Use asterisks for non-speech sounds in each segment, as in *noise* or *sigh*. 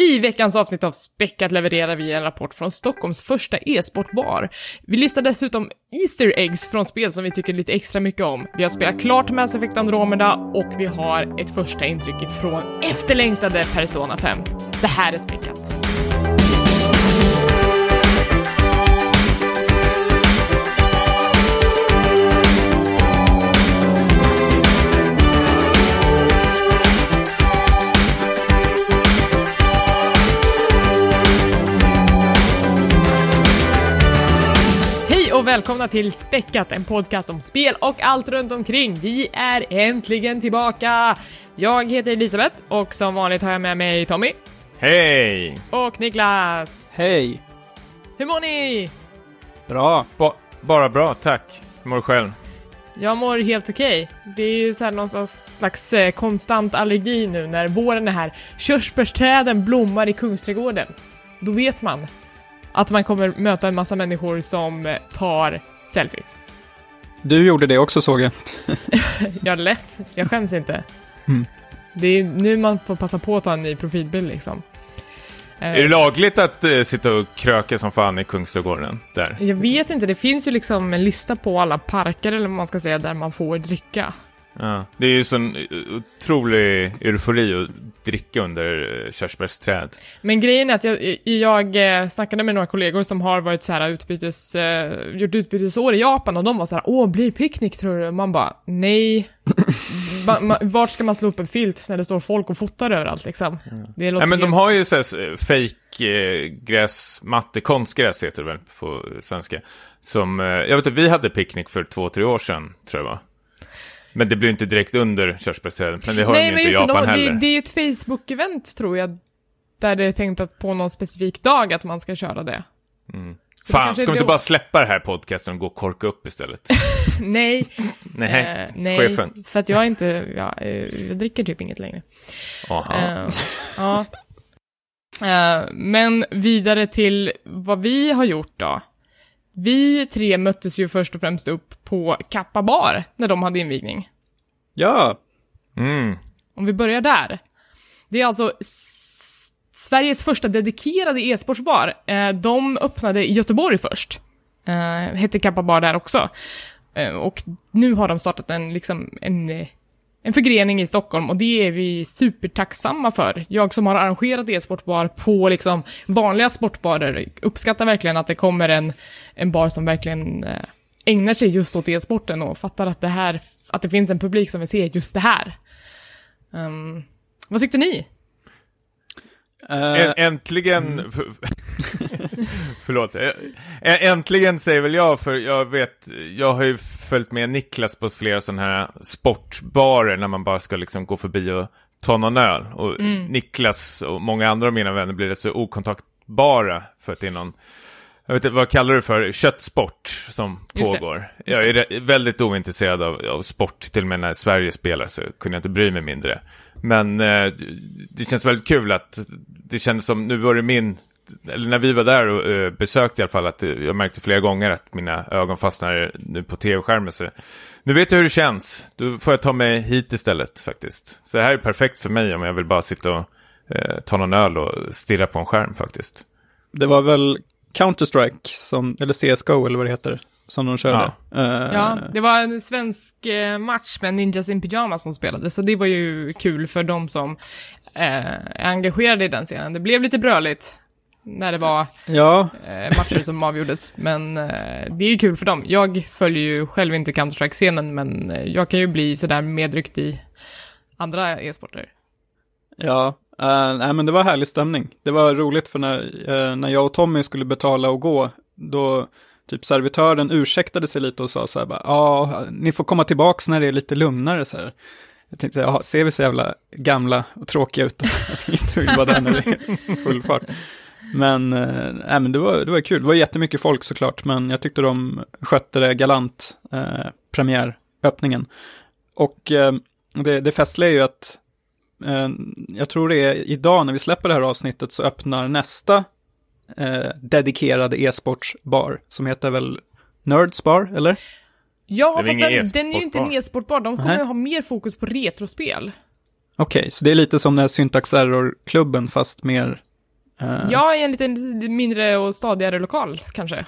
I veckans avsnitt av Späckat levererar vi en rapport från Stockholms första e-sportbar. Vi listar dessutom Easter eggs från spel som vi tycker lite extra mycket om. Vi har spelat klart Mass Effect Andromeda och vi har ett första intryck ifrån efterlängtade Persona 5. Det här är Späckat. Och välkomna till Späckat, en podcast om spel och allt runt omkring. Vi är äntligen tillbaka! Jag heter Elisabeth och som vanligt har jag med mig Tommy Hej! och Niklas. Hej! Hur mår ni? Bra. Ba bara bra, tack. Hur mår du själv? Jag mår helt okej. Det är ju så här någon slags eh, konstant allergi nu när våren är här. Körsbärsträden blommar i Kungsträdgården. Då vet man att man kommer möta en massa människor som eh, tar selfies. Du gjorde det också såg jag. Jag är lätt, jag skäms inte. Mm. Det är nu man får passa på att ta en ny profilbild liksom. Eh, Är det lagligt att eh, sitta och kröka som fan i Kungsträdgården? Där? Jag vet inte, det finns ju liksom en lista på alla parker eller vad man ska säga där man får dricka. Ja. Det är ju sån eh, otrolig eufori att dricka under eh, körsbärsträd. Men grejen är att jag, jag eh, snackade med några kollegor som har varit så här utbytes, eh, gjort utbytesår i Japan och de var så här åh, blir det picknick tror du? Man bara, nej. *laughs* ma, ma, vart ska man slå upp en filt när det står folk och fotar överallt liksom? Det låter Nej, men de helt- har ju såhär fake eh, gräsmatte, konstgräs heter det väl på svenska. Som, eh, jag vet inte, vi hade picknick för två, tre år sedan, tror jag va? Men det blir inte direkt under körsbärsträdet, men det har de Nej, ju men inte i Japan de, heller. det, det är ju ett Facebook-event tror jag, där det är tänkt att på någon specifik dag att man ska köra det. Så det Fan, ska vi inte då- bara släppa det här podcasten och gå och korka upp istället? *laughs* Nej, Nej, eh, nej, chefen. för att jag inte, ja, eh, jag dricker typ inget längre. Aha. Eh, ja. Eh, men vidare till vad vi har gjort då. Vi tre möttes ju först och främst upp på Kappa Bar när de hade invigning. Ja, Mm. Om vi börjar där. Det är alltså S- Sveriges första dedikerade e-sportsbar. Eh, de öppnade i Göteborg först. Eh, hette Kappa Bar där också. Eh, och nu har de startat en, liksom, en, eh, en förgrening i Stockholm och det är vi supertacksamma för. Jag som har arrangerat e-sportbar på liksom vanliga sportbarer uppskattar verkligen att det kommer en, en bar som verkligen eh, ägnar sig just åt e-sporten och fattar att det här, att det finns en publik som vill se just det här. Um, vad tyckte ni? Eh, Ä- Äntligen... För, *laughs* förlåt. Ä- Äntligen säger väl jag, för jag vet, jag har ju följt med Niklas på flera sådana här sportbarer när man bara ska liksom gå förbi och ta någon öl. Och Niklas och många andra av mina vänner blir rätt så okontaktbara för att det är någon jag vet inte, vad kallar du för? Köttsport som Just det. pågår. Jag är väldigt ointresserad av, av sport, till och med när Sverige spelar så kunde jag inte bry mig mindre. Men eh, det känns väldigt kul att det kändes som, nu var det min, eller när vi var där och eh, besökte i alla fall, att eh, jag märkte flera gånger att mina ögon fastnar nu på tv-skärmen. Så nu vet jag hur det känns. Då får jag ta mig hit istället faktiskt. Så det här är perfekt för mig om jag vill bara sitta och eh, ta någon öl och stirra på en skärm faktiskt. det var väl Counter-Strike, som, eller CSGO eller vad det heter, som de körde. Eh, Ja, det var en svensk eh, match med Ninjas in Pyjamas som spelade, så det var ju kul för de som eh, är engagerade i den scenen. Det blev lite bröligt när det var ja, matcher som avgjordes, men det är ju kul för dem. Jag följer ju själv inte Counter-Strike-scenen, men jag kan ju bli sådär medryckt i andra e-sporter. ja. eh, nej, men det var härlig stämning. Det var roligt för när, eh, när jag och Tommy skulle betala och gå, då typ servitören ursäktade sig lite och sa så här bara, ja, ni får komma tillbaks när det är lite lugnare så här. Jag tänkte, jaha, ser vi så jävla gamla och tråkiga ut att *laughs* vi inte vill vara där när det är full fart. Men, äh, men det, var, det var kul. Det var jättemycket folk såklart, men jag tyckte de skötte det galant, eh, premiäröppningen. Och eh, det, det festliga är ju att eh, jag tror det är idag när vi släpper det här avsnittet så öppnar nästa eh, dedikerade e-sportsbar som heter väl Nerds Bar, eller? Ja, fast den, den är ju inte en e-sportbar. De kommer ju ha mer fokus på retrospel. Okej, så det är lite som den här Syntax Error-klubben fast mer... eh, Ja, i en lite mindre och stadigare lokal kanske.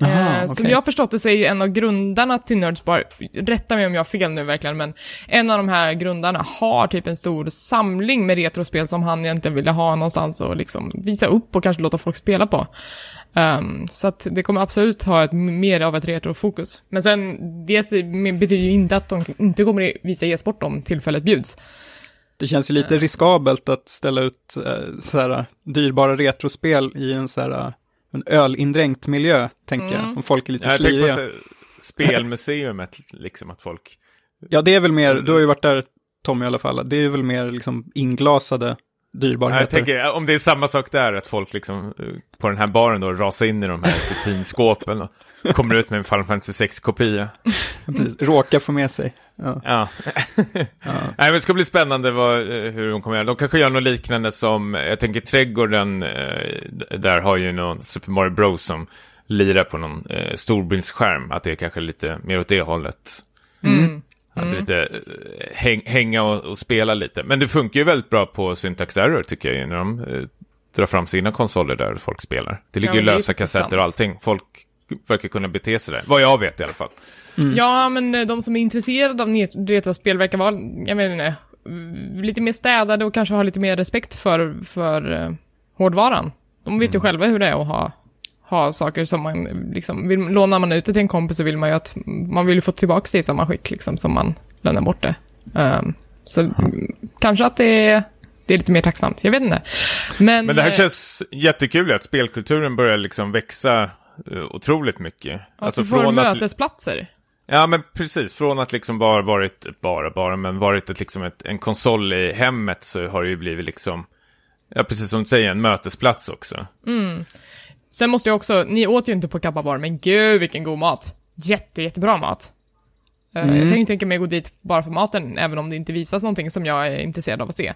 Aha, eh, Som jag har förstått det så är ju en av grundarna till Nerdspar, rätta mig om jag har fel nu verkligen, men en av de här grundarna har typ en stor samling med retrospel som han egentligen ville ha någonstans och liksom visa upp och kanske låta folk spela på. Ehm, så att det kommer absolut ha ett, mer av ett retrofokus. Men sen, det betyder ju inte att de inte kommer visa e-sport om tillfället bjuds. Det känns ju lite riskabelt att ställa ut eh, så här, dyrbara retrospel i en så här, eh, en ölindränkt miljö, tänker jag. Om folk är lite Jag tänker på sliriga. så här, spelmuseumet, *laughs* liksom att folk... Ja, det är väl mer, du har ju varit där, Tommy i alla fall, det är väl mer liksom inglasade dyrbarheter. Jag tänker, om det är samma sak där, att folk liksom på den här baren då rasar in i de här *laughs* vitrinskåpen och kommer ut med en Final Fantasy 6-kopia. Råkar få med sig. Ja. Ja. *laughs* Nej, men det ska bli spännande vad, eh, hur de kommer göra. De kanske gör något liknande som, jag tänker trädgården, eh, där har ju någon Super Mario Bros som lirar på någon eh, storbildsskärm. Att det är kanske lite mer åt det hållet. Mm. Att lite eh, häng, hänga och, och spela lite. Men det funkar ju väldigt bra på Syntax Error tycker jag ju, när de eh, drar fram sina konsoler där folk spelar. Det ligger Ja, ju lösa kassetter och allting. Folk verkar kunna bete sig där. Vad jag vet i alla fall. Ja, men eh, de som är intresserade av retrospel verkar vara, jag inte, mm, lite mer städade och kanske har lite mer respekt för, för uh, hårdvaran. De vet ju själva hur det är att ha, ha saker som man, liksom, vill, lånar man ut det till en kompis så vill man ju att, man vill ju få tillbaka det i samma skick liksom som man lämnar bort det. Ehm, så mm, kanske att det är, det är lite mer tacksamt, jag vet inte. Men, Men det här eh, känns jättekul att spelkulturen börjar liksom växa eh, otroligt mycket. att vi får att, mötesplatser. Ja, men precis. Från att liksom bara varit, bara, bara, men varit ett, liksom ett, en konsol i hemmet så har det ju blivit liksom, ja precis som du säger, en mötesplats också. Sen måste jag också, ni åt ju inte på Kappa Bar, men gud vilken god mat. Jätte, jättebra mat. Eh, Jag kan ju tänka mig att gå dit bara för maten, även om det inte visas någonting som jag är intresserad av att se.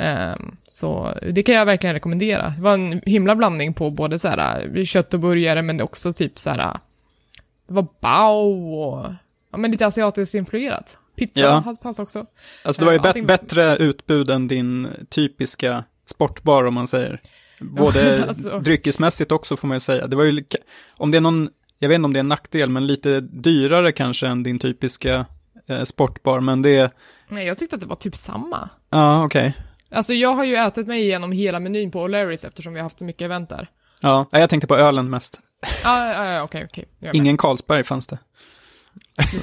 Ehm, så det kan jag verkligen rekommendera. Det var en himla blandning på både så här, eh, kött och burgare, men också typ så här. Det var bao och ja, men lite asiatiskt influerat. Pizza Ja. fanns också. Alltså det var ju bet- allting- bättre utbud än din typiska sportbar om man säger. Både *laughs* alltså. dryckesmässigt också får man ju säga. Det var ju, om det är någon, jag vet inte om det är en nackdel, men lite dyrare kanske än din typiska eh, sportbar, men det är, Nej, jag tyckte att det var typ samma. ja okej. Alltså jag har ju ätit mig igenom hela menyn på O'Larrys eftersom vi har haft så mycket event där. Ja, jag tänkte på ölen mest. Ja, ja, ja, okej, okej. Jag är med. Ingen Carlsberg fanns det. *laughs*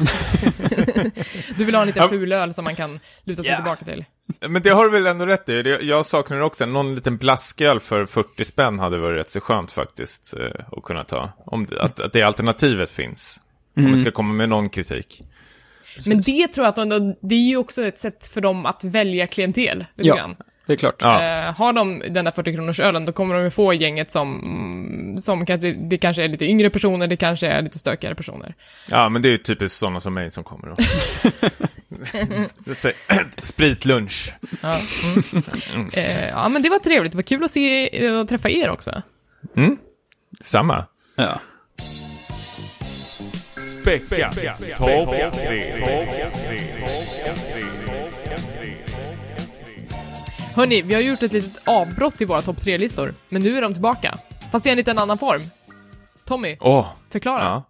Du vill ha en liten ful öl som man kan luta sig Ja. tillbaka till. Men det har du väl ändå rätt i. Det- Jag saknar också någon liten blasköl för 40 spänn hade varit rätt så skönt faktiskt eh, att kunna ta. Om det, att, att det alternativet finns. Om vi ska komma med någon kritik. Men det tror jag att de, det är ju också ett sätt för dem att välja klientel, lite Ja. grann. Det är klart. Ja. Eh, har de den där 40 kronors ölen, då kommer de ju få gänget som, som kanske, det kanske är lite yngre personer, det kanske är lite stökigare personer. Ja, men det är ju typiskt sådana som mig som kommer då. *laughs* *laughs* Spritlunch. Ja, mm. Eh, ja, men det var trevligt. Det var kul att se och träffa er också. Samma. Ja. Späckat. Topp Hörni, vi har gjort ett litet avbrott i våra topp tre-listor, men nu är de tillbaka. Fast i en liten annan form. Tommy, Åh. förklara. Ja.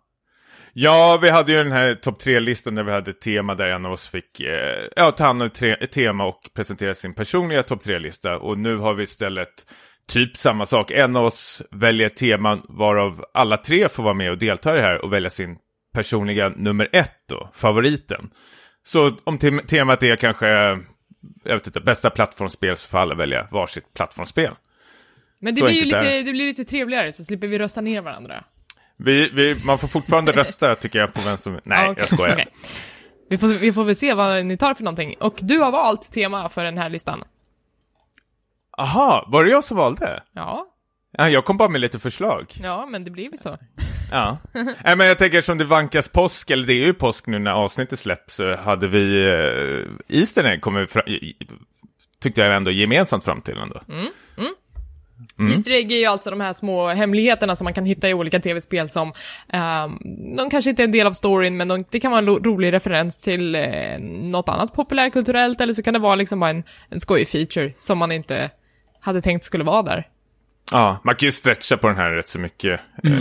Ja, vi hade ju den här topp tre-listan där vi hade ett tema där en av oss fick eh, ja, ta hand om ett, tre, ett tema och presentera sin personliga topp tre-lista. Och nu har vi istället typ samma sak. En av oss väljer ett tema varav alla tre får vara med och delta i det här och välja sin personliga nummer ett då, favoriten. Så om tem temat är kanske, jag vet inte, bästa plattformsspel så får alla välja varsitt plattformsspel. Men det Så blir ju lite, det blir lite trevligare, så slipper vi rösta ner varandra. Vi, vi, man får fortfarande *laughs* rösta tycker jag på vem som... Nej, okej, jag skojar. okej. Vi, får, vi får väl se vad ni tar för någonting. Och du har valt tema för den här listan. Aha, var det jag som valde? Ja, Ja, jag kom bara med lite förslag. ja, men det blir ju så. Ja. Nej, men jag tänker som det vankas påsk, eller det är ju påsk nu när avsnittet släpps, så hade vi eh, Easter egg kommit fram, tyckte jag ändå gemensamt fram till ändå. Mm. Easter egg är ju alltså de här små hemligheterna som man kan hitta i olika tv-spel som, ehm, de kanske inte är en del av storyn, men de, det kan vara en rolig referens till eh, något annat populärkulturellt, eller så kan det vara liksom bara en, en skojig feature som man inte hade tänkt skulle vara där. Ja, man kan ju stretcha på den här rätt så mycket eh,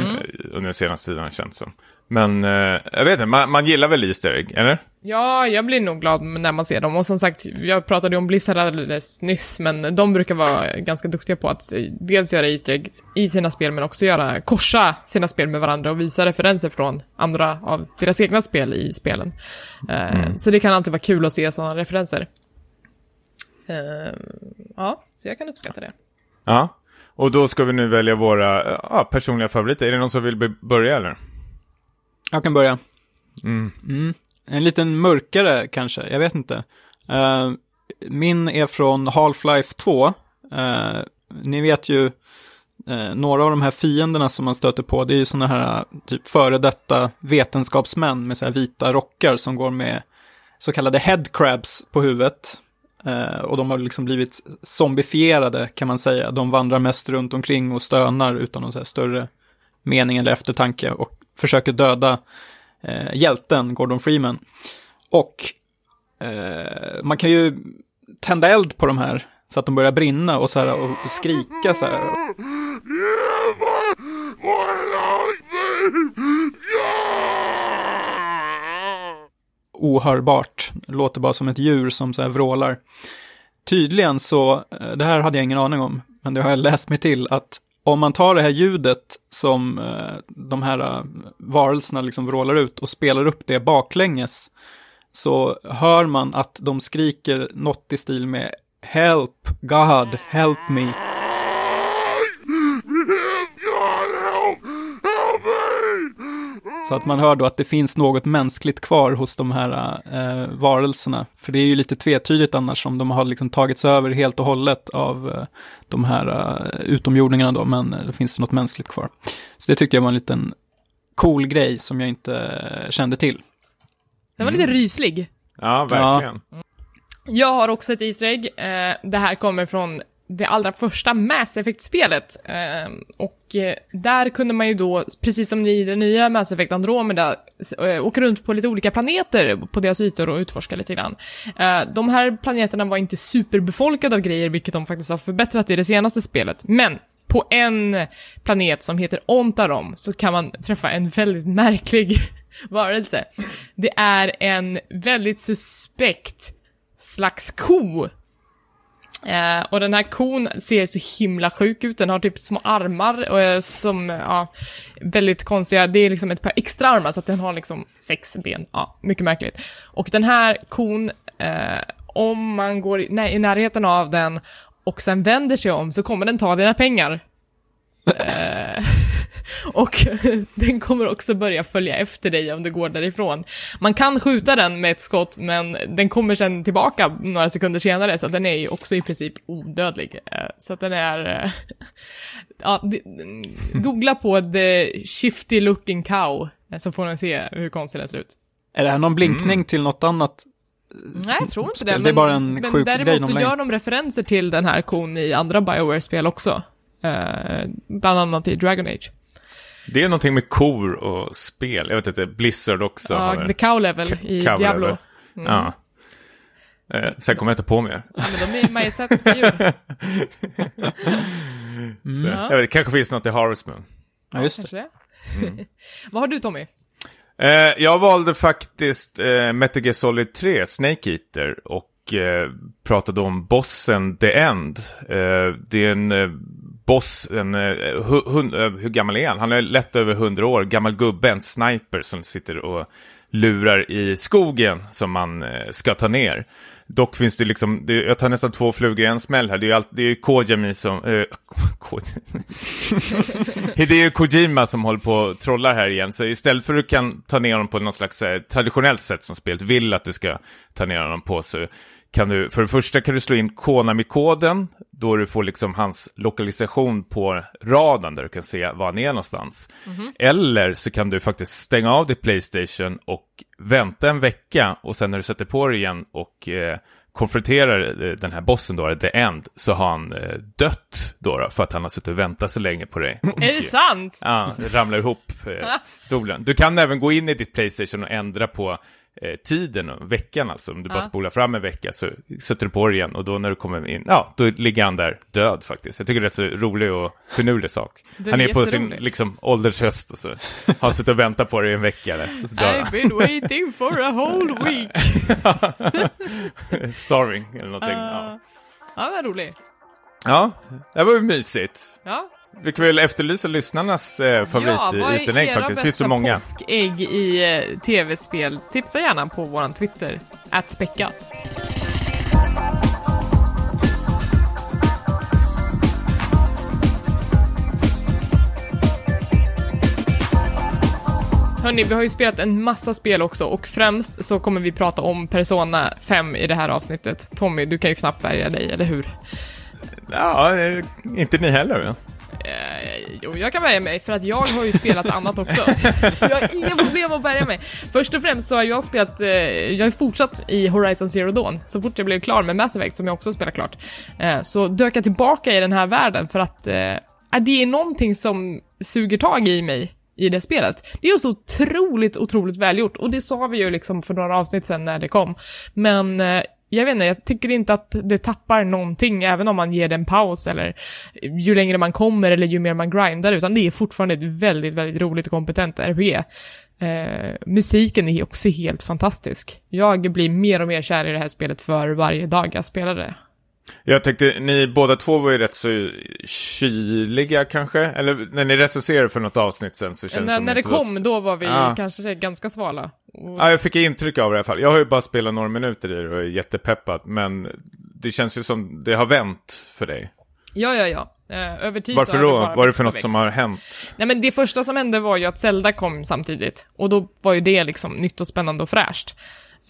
under den senaste tiden känns som. Men eh, jag vet inte, man, man gillar väl Easter Egg, eller? Ja, jag blir nog glad när man ser dem. Och som sagt, jag pratade om Blizzard alldeles nyss, men de brukar vara ganska duktiga på att eh, dels göra Easter eggs i sina spel, men också göra, korsa sina spel med varandra och visa referenser från andra av deras egna spel i spelen. Eh, Så det kan alltid vara kul att se sådana referenser. Eh, ja, så jag kan uppskatta det. Ja. Och då ska vi nu välja våra eh, ja, personliga favoriter. Är det någon som vill börja eller? Jag kan börja. Mm. Mm. En liten mörkare kanske, jag vet inte. Eh, min är från Half-Life 2. Eh, ni vet ju eh, några av de här fienderna som man stöter på, det är ju sådana här typ före detta vetenskapsmän med så här vita rockar som går med så kallade headcrabs på huvudet. Eh, och de har liksom blivit zombifierade kan man säga. De vandrar mest runt omkring och stönar utan någon så här större mening eller eftertanke och försöker döda eh, hjälten Gordon Freeman. Och eh, man kan ju tända eld på de här så att de börjar brinna och, så här, och skrika så här. Ohörbart, låter bara som ett djur som så här vrålar. Tydligen så, eh, det här hade jag ingen aning om, men det har jag läst mig till, att om man tar det här ljudet som eh, de här eh, varelserna liksom vrålar ut och spelar upp det baklänges, så hör man att de skriker något i stil med Help, God, help me. Så att man hör då att det finns något mänskligt kvar hos de här eh, varelserna. För det är ju lite tvetydigt annars om de har liksom tagits över helt och hållet av eh, de här eh, utomjordingarna då, men eh, det finns något mänskligt kvar. Så det tycker jag var en liten cool grej som jag inte eh, kände till. Den var lite ryslig. Ja, verkligen. Jag har också ett Easter egg. Eh, det här kommer från det allra första Mass Effect-spelet. Eh, och eh, där kunde man ju då, precis som i det nya Mass Effect Andromeda, eh, åka runt på lite olika planeter på deras ytor och utforska lite grann. Eh, de här planeterna var inte superbefolkade av grejer, vilket de faktiskt har förbättrat i det senaste spelet. Men på en planet som heter Ontarom så kan man träffa en väldigt märklig *laughs* varelse. Det är en väldigt suspekt slags ko. Eh, och den här kon ser så himla sjuk ut, den har typ små armar eh, som, ja, väldigt konstiga, det är liksom ett par extra armar så att den har liksom sex ben, ja, mycket märkligt. Och den här kon, eh, om man går i, nej, i närheten av den och sen vänder sig om så kommer den ta dina pengar. Eh, *laughs* och *laughs* den kommer också börja följa efter dig om du går därifrån. Man kan skjuta den med ett skott, men den kommer sen tillbaka några sekunder senare, så att den är ju också i princip odödlig. Eh, Så att den är... eh, Ja, det- googla på the shifty looking cow, så får ni se hur konstig den ser ut. Är det här någon blinkning till något annat? Nej, jag tror inte det. Det är Men, bara en men sjuk grej däremot de så gör de referenser till den här kon i andra Bioware-spel också. Eh, bland annat i Dragon Age. Det är någonting med kor och spel. Jag vet inte, Blizzard också Ja, har The Cow Level i cow Diablo. level. Ja. Eh, sen kommer jag inte på mer. Ja, men de är majestätiska djur. *laughs* Så, Ja. jag vet, det kanske finns något i Harvest Moon. Ja, just det. Kanske det. *laughs* Vad har du Tommy? Eh, jag valde faktiskt eh, Metal Gear Solid 3, Snake Eater, och eh, pratade om bossen The End. Eh, det är en eh, boss, en, eh, hu- hund, eh, hur gammal är han? Han är lätt över 100 år, gammal gubbe, en sniper som sitter och lurar i skogen som man eh, ska ta ner. Dock finns det liksom, det, jag tar nästan två flugor i en smäll här. Det är ju, allt, det är ju Kojami som... Eh, *laughs* Ko- Hideo *laughs* Kojima som håller på och trollar här igen. Så istället för att du kan ta ner honom på något slags eh, traditionellt sätt som spelet vill att du ska ta ner honom på så kan du, för det första kan du slå in Konami-koden, då du får liksom hans lokalisation på radarn där du kan se var han är någonstans. Eller så kan du faktiskt stänga av ditt Playstation och vänta en vecka och sen när du sätter på det igen och eh, konfronterar eh, den här bossen då, The End, så har han eh, dött då, då för att han har suttit och väntat så länge på dig. *laughs* Är det sant? Ja, ramlar ihop eh, stolen. Du kan även gå in i ditt Playstation och ändra på eh, tiden, veckan alltså. Om du bara Ja. spolar fram en vecka så sätter du på det igen och då när du kommer in, ja, då ligger han där död faktiskt. Jag tycker det är rätt så rolig och finurlig sak. *laughs* Är han är på sin liksom åldershöst och så *laughs* har suttit och väntat på det i en vecka I've been waiting for a whole *laughs* week. han. Starving eller någonting. Ja. Ja, vad roligt. ja, det var ju mysigt. Ja. Vi kan väl efterlysa lyssnarnas eh, favorit ja, är Egg faktiskt. Det finns så många. påskägg i eh, tv-spel? Tipsa gärna på våran Twitter, späckat. Hörni, vi har ju spelat en massa spel också och främst så kommer vi prata om Persona 5 i det här avsnittet. Tommy, du kan ju knappt värja dig, eller hur? Ja, eh, inte ni heller. Ja. Eh, Jo, jag kan värja mig för att jag har ju spelat annat också. *laughs* Jag har inga problem att värja mig. Först och främst så har jag spelat, eh, jag har fortsatt i Horizon Zero Dawn. Så fort jag blev klar med Mass Effect, som jag också spelar klart, eh, så dök jag tillbaka i den här världen för att det är någonting som suger tag i mig i det spelet. Det är ju så otroligt, otroligt välgjort och det sa vi ju liksom för några avsnitt sedan när det kom. Men jag vet inte, jag tycker inte att det tappar någonting, även om man ger det en paus eller ju längre man kommer eller ju mer man grindar, utan det är fortfarande ett väldigt, väldigt roligt och kompetent RPG. Eh, musiken är också helt fantastisk. Jag blir mer och mer kär i det här spelet för varje dag jag spelar det. Jag tänkte, ni båda två var ju rätt så kyliga kanske? Eller när ni recenserade för något avsnitt sen så kändes När, som när det var- kom, då var vi Ja. kanske ganska svala. Och, Ja, jag fick intryck av det i alla fall. Jag har ju bara spelat några minuter i det och är jättepeppad. Men det känns ju som det har vänt för dig. ja, ja, ja. Eh, över tid så Varför har då? Vad är det för något som har hänt? Nej men det första som hände var ju att Zelda kom samtidigt. Och då var ju det liksom nytt och spännande och fräscht.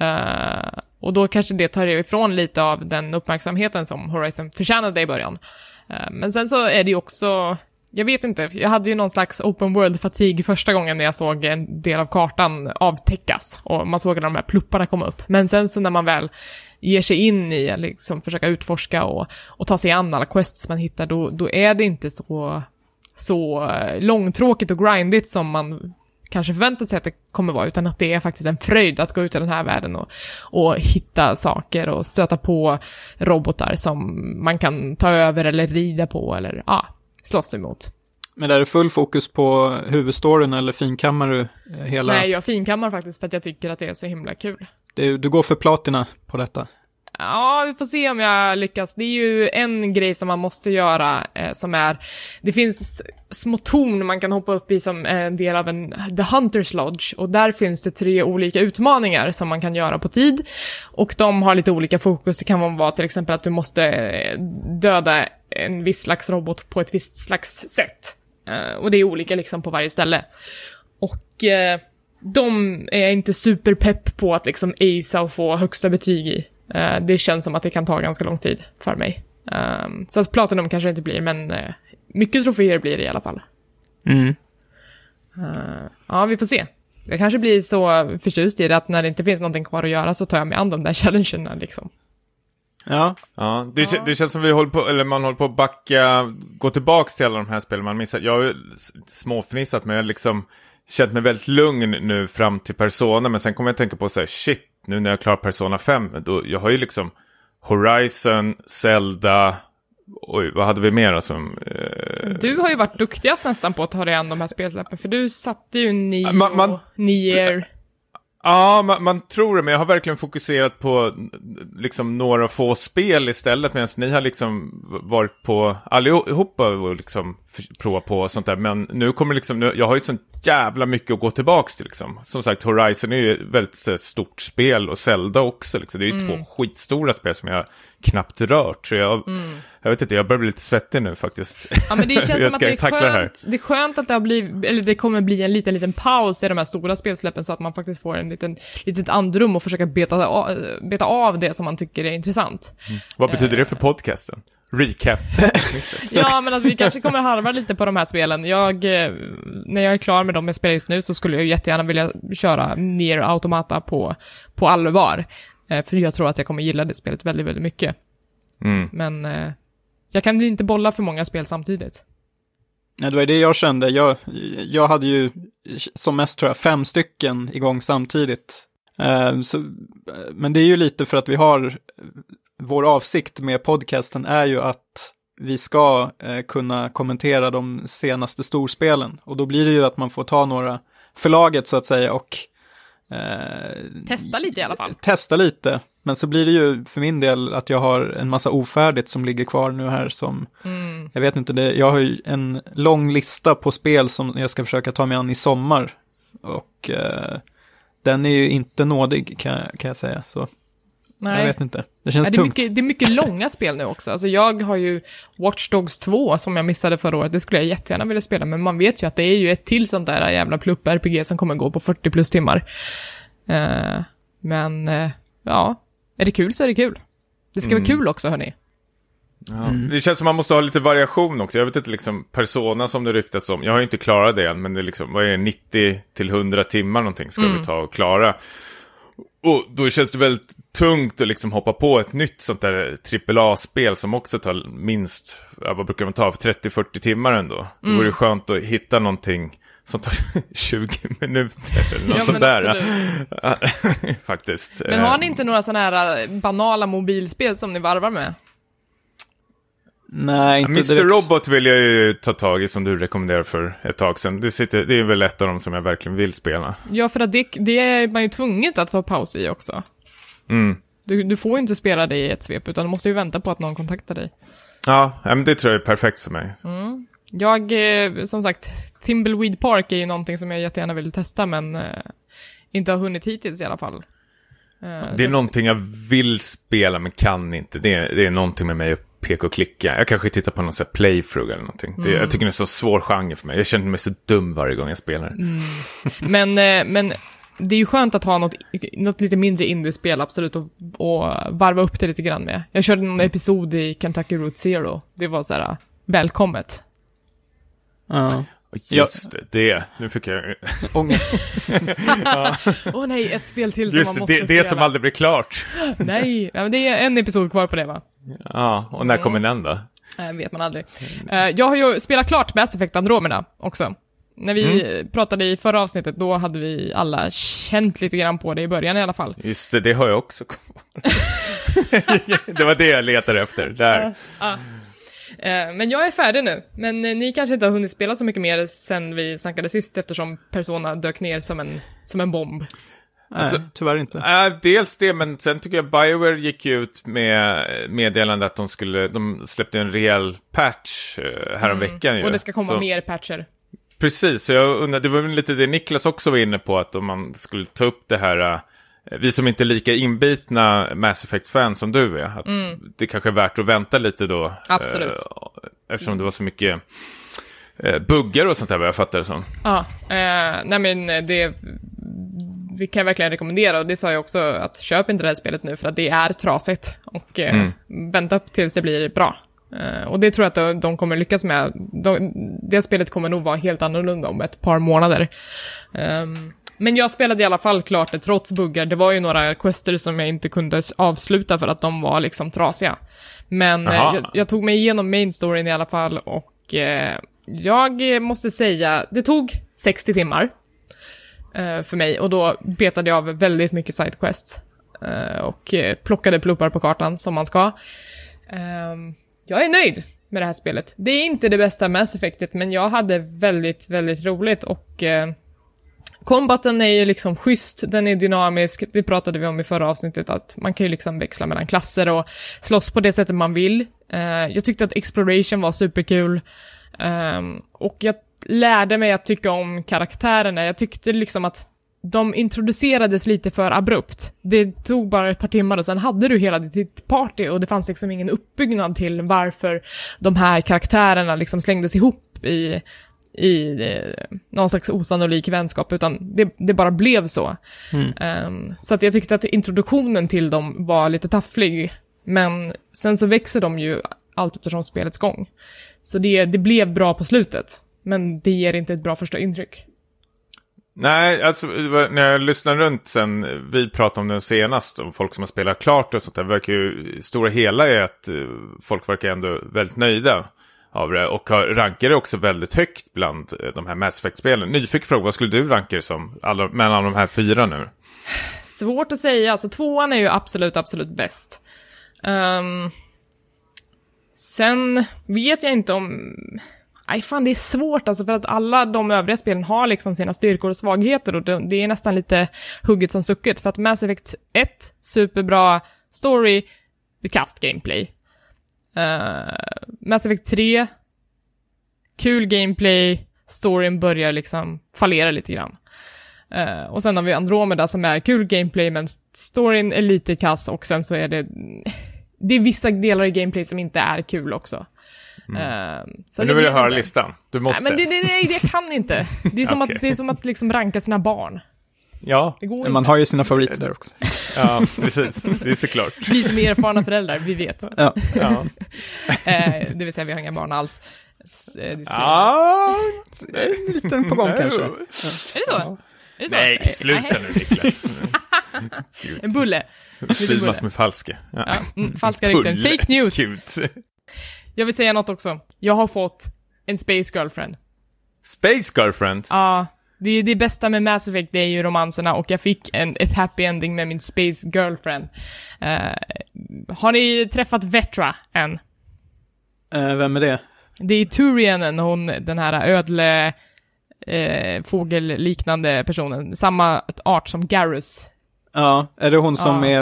Eh, och då kanske det tar ifrån lite av den uppmärksamheten som Horizon förtjänade i början. Eh, men sen så är det ju också, jag vet inte, jag hade ju någon slags open world-fatig första gången när jag såg en del av kartan avtäckas. Och man såg alla de här plupparna komma upp. Men sen så när man väl ger sig in i att liksom försöka utforska och, och ta sig an alla quests man hittar, då, då är det inte så så eh, långtråkigt och grindigt som man kanske förväntat sig att det kommer vara, utan att det är faktiskt en fröjd att gå ut i den här världen och, och hitta saker och stöta på robotar som man kan ta över eller rida på eller ja, slåss emot. Men är det full fokus på huvudstoryn eller finkammar du eh, hela? Nej, jag finkammar faktiskt för att jag tycker att det är så himla kul. Det, du går för platina på detta. Ja, vi får se om jag lyckas. Det är ju en grej som man måste göra eh, som är, det finns små torn man kan hoppa upp i som en del av en The Hunters Lodge och där finns det tre olika utmaningar som man kan göra på tid och de har lite olika fokus. Det kan vara till exempel att du måste eh, döda en viss slags robot på ett visst slags sätt. Eh, och det är olika liksom på varje ställe. Och eh, de är jag inte superpepp på att liksom acea och få högsta betyg i. Eh, det känns som att det kan ta ganska lång tid för mig. Um, så att Platinum kanske inte blir, men mycket troféer blir det i alla fall. Mm. Ja, vi får se. Jag kanske blir så förtjust i det att när det inte finns någonting kvar att göra så tar jag mig an de där challengerna liksom. Ja, Ja, det, kä- det känns som vi håller på, eller man håller på att backa, gå tillbaks till alla de här spelen man missat. Jag har ju småfnissat men jag har liksom känt mig väldigt lugn nu fram till Persona. Men sen kommer jag att tänka på så här, shit, nu när jag klarar Persona 5, då, jag har ju liksom Horizon, Zelda, oj, vad hade vi mer alltså? Eh, Du har ju varit duktigast nästan på att ta dig an de här spelsläppen, för du satte ju Nio, Man- man- Nier. Ja, man, man tror det, men jag har verkligen fokuserat på liksom några få spel istället, medan ni har liksom varit på allihopa och liksom prova på och sånt där. Men nu kommer liksom, nu, jag har ju sånt jävla mycket att gå tillbaks till liksom. Som sagt, Horizon är ju ett väldigt så, stort spel och Zelda också liksom. Det är ju två skitstora spel som jag knappt rört. Så jag, jag vet inte, jag börjar bli lite svettig nu faktiskt. Ja, men det känns *laughs* som att det är, tackla det skönt, det är skönt att det har blivit, eller det kommer bli en liten, liten paus i de här stora spelsläppen så att man faktiskt får en liten, litet andrum och försöka beta, av- beta av det som man tycker är intressant. Vad betyder det för podcasten? Recap. *laughs* Ja, men att vi kanske kommer harva lite på de här spelen. Jag, eh, när jag är klar med dem jag spelar just nu så skulle jag jättegärna vilja köra Nier Automata på, på allvar. Eh, för jag tror att jag kommer gilla det spelet väldigt, väldigt mycket. Mm. Men eh, jag kan inte bolla för många spel samtidigt. Nej, det var det jag kände. Jag, jag hade ju som mest tror jag fem stycken igång samtidigt. Eh, så, men det är ju lite för att vi har, vår avsikt med podcasten är ju att vi ska eh, kunna kommentera de senaste storspelen. Och då blir det ju att man får ta några förlaget så att säga och eh, Testa lite i alla fall. testa lite. Men så blir det ju för min del att jag har en massa ofärdigt som ligger kvar nu här som, Mm. jag vet inte, det, jag har ju en lång lista på spel som jag ska försöka ta mig an i sommar. Och eh, den är ju inte nådig kan, kan jag säga, så jag Nej. vet inte. Det känns Ja, det, är tungt. mycket, det är mycket långa spel nu också. Alltså jag har ju Watch Dogs 2 som jag missade förra året. Det skulle jag jättegärna vilja spela, men man vet ju att det är ju ett till sånt där jävla plupp-RPG som kommer gå på 40 plus timmar. Eh, men, eh, ja, är det kul så är det kul. Det ska Mm. vara kul också, hörni. Ja. Det känns som man måste ha lite variation också. Jag vet inte, liksom Persona som det ryktas om. Jag har ju inte klarat det än, men det är liksom, vad är det, 90 till 100 timmar någonting ska vi ta och klara. Och då känns det väldigt tungt att liksom hoppa på ett nytt sånt där AAA-spel som också tar minst, vad brukar man ta, för 30-40 timmar ändå. Det vore skönt att hitta någonting som tar *laughs* 20 minuter eller något Ja, sånt där. *laughs* Faktiskt. Men har Eh, ni inte några sådana här eh, banala mobilspel som ni varvar med? Nej, inte Mr. direkt. Robot vill jag ju ta tag i som du rekommenderade för ett tag sedan. Det, sitter, det är väl ett av dem som jag verkligen vill spela. Ja, för att det, det är man ju tvunget att ta paus i också. Mm. Du, du får ju inte spela det i ett svep, utan du måste ju vänta på att någon kontaktar dig. Ja, men det tror jag är perfekt för mig. Jag, eh, som sagt, Thimbleweed Park är ju någonting som jag jättegärna vill testa, men eh, inte har hunnit hittills i alla fall. Eh, Det är så- någonting jag vill spela men kan inte. Det är, det är någonting med mig peka och klicka. Jag kanske tittar på någon sån här playthrough eller någonting. Det, jag tycker det är så svår genre för mig. Jag känner mig så dum varje gång jag spelar. Men, eh, men det är ju skönt att ha något, något lite mindre indiespel, absolut, och, och varva upp det lite grann med. Jag körde någon episod i Kentucky Route Zero. Det var så här, välkommet. Ja. Just det, det. Nu fick jag... *laughs* Ångest. *laughs* Åh nej, ett spel till som Just man det, måste det, spela. det som aldrig blir klart. *gasps* Nej, ja, men det är en episod kvar på det va? Ja, och när kommer den då? Eh, vet man aldrig. Eh, jag har ju spelat klart Mass Effect Andromeda också. När vi Mm. pratade i förra avsnittet, då hade vi alla känt lite grann på det i början i alla fall. Just det, det har jag också *laughs* det var det jag letade efter. Där. Eh, men jag är färdig nu. Men eh, ni kanske inte har hunnit spela så mycket mer sen vi snackade sist eftersom Persona dök ner som en, som en bomb. Alltså- Nej, tyvärr inte. Äh, dels det, men sen tycker jag Bioware gick ju ut med meddelande att de skulle, de släppte en rejäl patch eh, häromveckan ju. Mm. Och det ska komma så, mer patcher. Precis, så jag undrar, det var väl lite det Niklas också var inne på, att om man skulle ta upp det här, eh, vi som inte är lika inbitna Mass Effect-fans som du är, att det kanske är värt att vänta lite då. Mm. Absolut. eh, eftersom det var så mycket eh, buggar och sånt där vad jag fattar det som. Ja, eh, nej men eh, det vi kan verkligen rekommendera och det sa jag också att köp inte det här spelet nu för att det är trasigt och eh, vänta upp tills det blir bra. Eh, och det tror jag att de, kommer lyckas med. De, det spelet kommer nog vara helt annorlunda om ett par månader. Ehm, men jag spelade i alla fall klart det trots buggar. Det var ju några quester som jag inte kunde avsluta för att de var liksom trasiga. Men eh, jag, jag tog mig igenom main storyn i alla fall och eh, jag måste säga, det tog 60 timmar eh, för mig och då betade jag av väldigt mycket sidequests eh, och eh, plockade pluppar på kartan som man ska. Ehm, jag är nöjd med det här spelet. Det är inte det bästa Mass Effectet, men jag hade väldigt, väldigt roligt och Kombaten Combaten är ju liksom schysst, den är dynamisk, det pratade vi om i förra avsnittet, att man kan ju liksom växla mellan klasser och slåss på det sättet man vill. Eh, jag tyckte att Exploration var superkul. Ehm, och jag lärde mig att tycka om karaktärerna. Jag tyckte liksom att de introducerades lite för abrupt. Det tog bara ett par timmar och sen hade du hela ditt party och det fanns liksom ingen uppbyggnad till varför de här karaktärerna liksom slängdes ihop i, i eh, någon slags osannolik vänskap, utan det, det bara blev så. Ehm, så att jag tyckte att introduktionen till dem var lite tafflig, men sen så växer de ju allt eftersom spelets gång. Så det, det blev bra på slutet, men det ger inte ett bra första intryck. Nej, alltså när jag lyssnade runt sen vi pratade om den senast och folk som har spelat klart och sånt där verkar ju stora hela är att eh, folk verkar ändå väldigt nöjda av det och har, rankar det också väldigt högt bland eh, de här Mass Effect-spelen. Nyfiken fråga, vad skulle du ranka det som alla, mellan de här fyra nu? Svårt att säga, alltså tvåan är ju absolut, absolut bäst. Um, sen vet jag inte om... Nej, fan det är svårt alltså för att alla de övriga spelen har liksom sina styrkor och svagheter och det, är nästan lite hugget som stucket för att Mass Effect 1, superbra story, bekast gameplay. Uh, Mass Effect 3, kul gameplay, storyn börjar liksom fallera lite grann. Eh, och sen har vi Andromeda som är kul gameplay men storyn är lite kass och sen så är det... Det är vissa delar i gameplay som inte är kul också. Eh, så Men nu vill jag höra listan. Du måste. Nej, men det, det, det, det kan inte. Det är som, *laughs* Okej. att, det är som att liksom ranka sina barn. Ja, Det går Men inte. man har ju sina favoriter där också. ja, precis. Det är såklart. *laughs* Vi som är erfarna föräldrar, vi vet. Ja. *laughs* Ja. Eh, det vill säga, vi har inga barn alls. S- eh, Ah, En liten på gång kanske. Är det så? Är det så? Nej, sluta nu Niklas. *laughs* En bulle. Slimas med falske. Ja. Ja, mm, falska rykten. Fake news. Gud. Jag vill säga något också. Jag har fått en space girlfriend. Space Girlfriend. Ja, det, det bästa med Mass Effect det är ju romanserna och jag fick en, ett happy ending med min space girlfriend. Eh, har ni träffat Vetra än? Eh, vem är det? Det är Turianen, hon, den här ödle eh, fågelliknande personen. Samma art som Garrus. Ja, är det hon som Ja. är,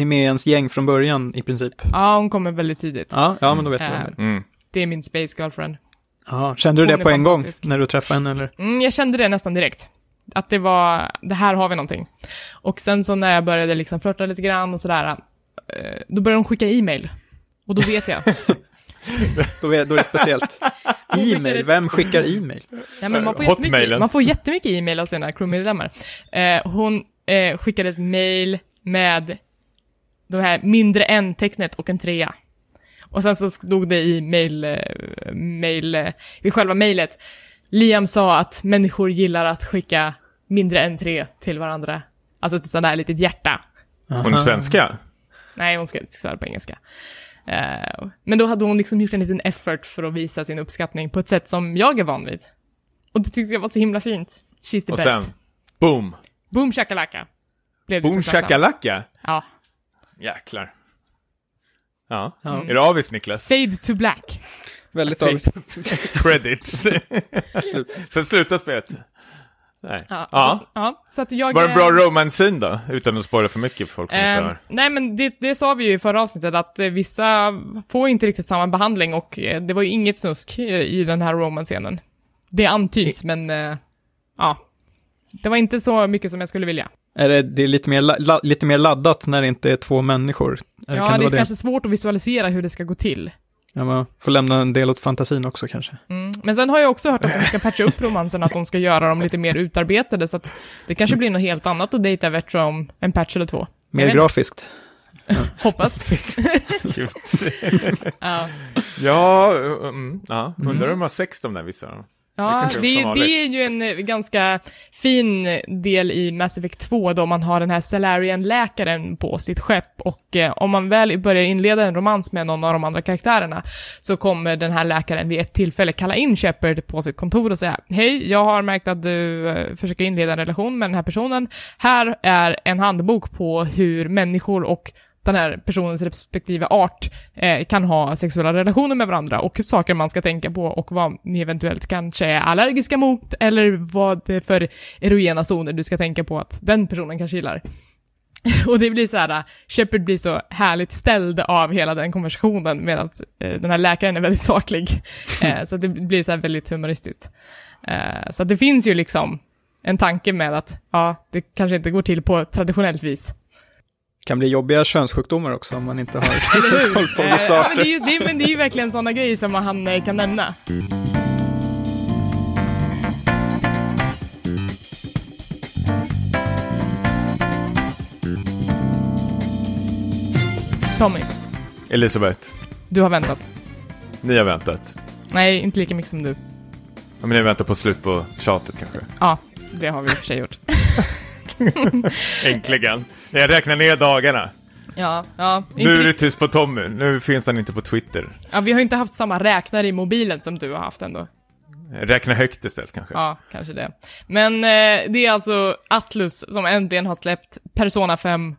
är med i ens gäng från början i princip? Ja, hon kommer väldigt tidigt. Ja, ja men då vet jag Eh, det. Mm. Det är min space girlfriend. Ja, kände du det på en gång när du träffade henne eller? Mm, jag kände det nästan direkt. Att det var, det här har vi någonting. Och sen så när jag började liksom flörta lite grann och sådär, eh, då började hon skicka e-mail. Och då vet jag. *laughs* Då är, då är det speciellt. E-mail, vem skickar e-mail? Ja, men man, får Hotmailen. jättemycket, man får jättemycket e-mail av sina crewmedlemmar. Eh, hon eh, skickade ett mail med det här mindre än-tecknet och en trea. Och sen så stod det i mail, eh, mail eh, i själva mailet, Liam sa att människor gillar att skicka mindre än tre till varandra. Alltså ett sånt där litet hjärta. Hon är svenska. Nej, hon ska svara på engelska. Eh, men då hade hon liksom gjort en liten effort för att visa sin uppskattning på ett sätt som jag är van vid. Och det tyckte jag var så himla fint. She's the Och best. sen, boom. Boom shakalaka. Blev Boom shakalaka. Ja. Jäklar. Ja. Ja. Är du avis Niklas? Fade to black. Väldigt avigt. *laughs* Credits. Sen slutar spelet. Nej. Ja. Ja. ja. Så att jag... Var det en eh, bra romance-scene då? Utan att spoila för mycket för folk som inte Eh, har... nej men det, det sa vi ju i förra avsnittet att eh, vissa får inte riktigt samma behandling och eh, det var ju inget snusk i, i den här romance-scenen. Det antyds men, eh, ja. Det var inte så mycket som jag skulle vilja. Är det, det är lite mer, la, lite mer laddat när det inte är två människor? Ja, kan det är vara kanske svårt att visualisera hur det ska gå till. Ja, man får lämna en del åt fantasin också kanske. Mm. Men sen har jag också hört att de ska patcha upp romanserna, att de ska göra dem lite mer utarbetade, så att det kanske blir något helt annat att dejta Vetra om en patch eller två. Mer grafiskt. *laughs* Hoppas. Gud. *laughs* Ja. ja, mm, ja. undrar om de har sex de där vissa. Ja, Det det, är ju en eh, ganska fin del i Mass Effect 2 då man har den här Salarian-läkaren på sitt skepp och eh, om man väl börjar inleda en romans med någon av de andra karaktärerna så kommer den här läkaren vid ett tillfälle kalla in Shepard på sitt kontor och säga Hej, jag har märkt att du eh, försöker inleda en relation med den här personen. Här är en handbok på hur människor och den här personens respektive art eh, kan ha sexuella relationer med varandra och saker man ska tänka på och vad ni eventuellt kanske är allergiska mot eller vad det är för erogena zoner du ska tänka på att den personen kanske gillar. *laughs* Och det blir så här, Shepard blir så härligt ställd av hela den konversationen medan eh, den här läkaren är väldigt saklig. *laughs* Eh, så det blir så väldigt humoristiskt. Eh, så det finns ju liksom en tanke med att, ja, det kanske inte går till på traditionellt vis. Kan bli jobbiga könssjukdomar också om man inte har *laughs* koll på Eh, vissa ja, men arter. det, är, ju- det, är, men det är ju verkligen sådana grejer som han eh, kan nämna. Tommy, Elisabeth, du har väntat. ni har väntat. Nej, inte lika mycket som du. Ja, men ni väntar på slut på tjatet kanske? Ja, det har vi i och för sig gjort. *laughs* *laughs* Äntligen. Jag räknar ner dagarna. Ja, ja. Nu är det tyst på Tommy. Nu finns han inte på Twitter. ja. Vi har ju inte haft samma räknare i mobilen som du har haft ändå. Räkna högt istället kanske. Ja, kanske det. Men eh, det är alltså Atlus som äntligen har släppt Persona 5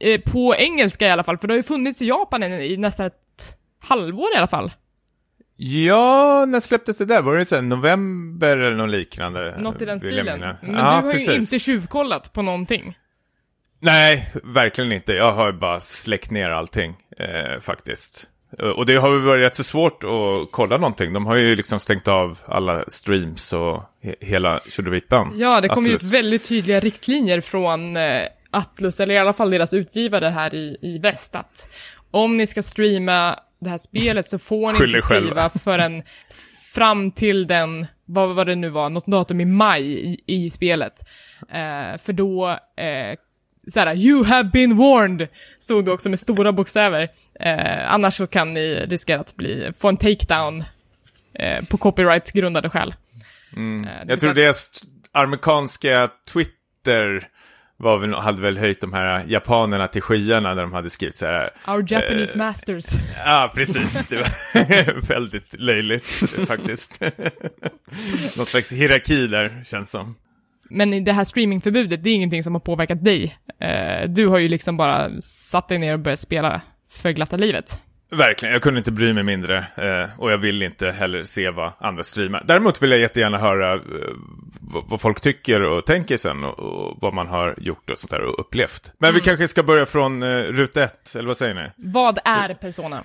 eh, på engelska i alla fall, för det har ju funnits i Japan i, i nästan ett halvår i alla fall. Ja, när släpptes det där? Var det så november eller något liknande? Något i den stilen. Men Ja, du har precis. ju inte tjuvkollat på någonting. Nej, verkligen inte. Jag har bara släckt ner allting, eh, faktiskt. Eh, Och det har väl varit rätt så svårt att kolla någonting. De har ju liksom stängt av alla streams och he hela tjodovittan. Ja, det kom ju Atlus. ut väldigt tydliga riktlinjer från eh, Atlus, eller i alla fall deras utgivare här i, i väst, att om ni ska streama det här spelet så får ni inte själva. skriva förrän fram till den, vad var det nu var, något datum i maj i, i spelet. Eh, för då, eh, såhär, you have been warned, stod det också med stora bokstäver. Eh, annars så kan ni riskera att bli, få en takedown eh, på copyright-grundade skäl. Eh, det vill Jag tror säga- deras amerikanska Twitter var väl, hade väl höjt de här japanerna till skyarna när de hade skrivit så här. Our Japanese Eh, masters. *laughs* Ja, precis. Det var *laughs* väldigt löjligt faktiskt. *laughs* Någon slags hierarki där, känns som. Men det här streamingförbudet, det är ingenting som har påverkat dig. Eh, du har ju liksom bara satt dig ner och börjat spela för glatta livet. Verkligen, jag kunde inte bry mig mindre. Eh, och jag vill inte heller se vad andra streamar. Däremot vill jag jättegärna höra eh, vad, folk tycker och tänker sen och, och vad man har gjort och sånt där och upplevt. Men vi kanske ska börja från eh, ruta ett, eller vad säger ni? Vad är Persona?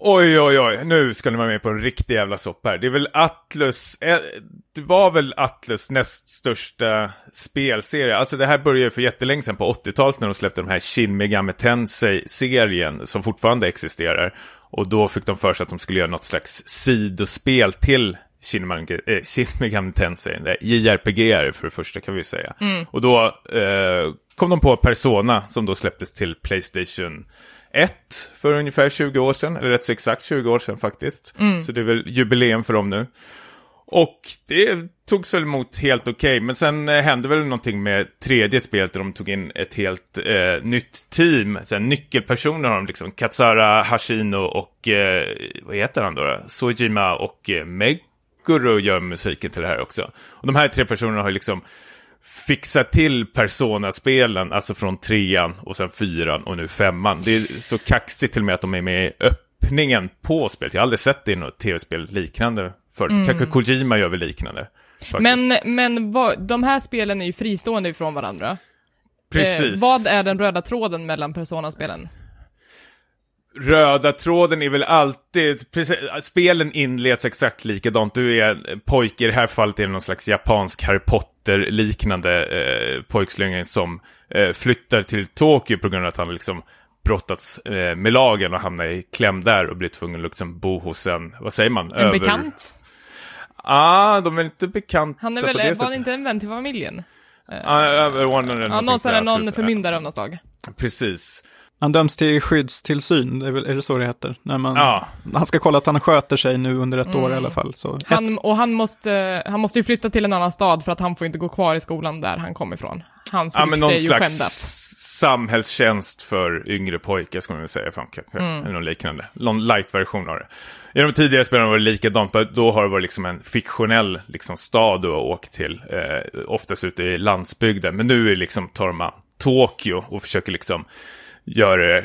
Oj, oj, oj, nu ska ni vara med på en riktig jävla soppa här. Det är väl Atlus, eh, det var väl Atlus näst största spelserie. Alltså det här började för jättelänge sedan på 80-talet när de släppte de här Shin Megami Tensei-serien som fortfarande existerar. Och då fick de för sig att de skulle göra något slags sidospel till Shin Megami, Tensei. JRPG för det första kan vi säga. Och då eh, kom de på Persona som då släpptes till Playstation 1 för ungefär 20 år sedan, eller rätt så exakt 20 år sedan faktiskt. Så det är väl jubileum för dem nu. Och det togs väl emot helt okej, men sen eh, hände väl någonting med tredje spelet där de tog in ett helt eh, nytt team. Sen nyckelpersoner har de liksom, Katsara Hashino och, eh, vad heter han då? då? Sojima och eh, Meguro gör musiken till det här också. Och de här tre personerna har ju liksom fixat till Persona-spelen, alltså från trean och sen fyran och nu femman. Det är så kaxigt till och med att de är med i öppningen på spelet. Jag har aldrig sett det i något tv-spel liknande förut. Kanske Kojima gör väl liknande. faktiskt. Men, men vad, de här spelen är ju fristående ifrån varandra. Precis. Eh, vad är den röda tråden mellan Persona-spelen? Röda tråden är väl alltid, precis, spelen inleds exakt likadant. Du är en pojke, i det här fallet är det någon slags japansk Harry Potter-liknande eh, pojkslynga som eh, flyttar till Tokyo på grund av att han liksom brottats eh, med lagen och hamnar i kläm där och blir tvungen att liksom bo hos en, vad säger man? En bekant? Ah, de är inte bekanta Han är på väl, det var han inte en vän till familjen? Eller Ja, någonting någon, någon förmyndare av något slag. Precis. Han döms till skyddstillsyn, det är, väl, är det så det heter? När man, Ja. Han ska kolla att han sköter sig nu under ett år i alla fall. Så Han, och han måste, han måste ju flytta till en annan stad för att han får inte gå kvar i skolan där han kommer ifrån. Hans Ja, men någon är ju slags skändat. samhällstjänst för yngre pojkar, ska man väl säga, fan, kanske. Mm. Eller något liknande. Någon light-version av det. I de tidigare spelen var det likadant, då har det varit liksom en fiktionell liksom, stad du har åkt till. Eh, oftast ute i landsbygden. Men nu är det liksom, tar man Tokyo och försöker liksom Gör det, eh,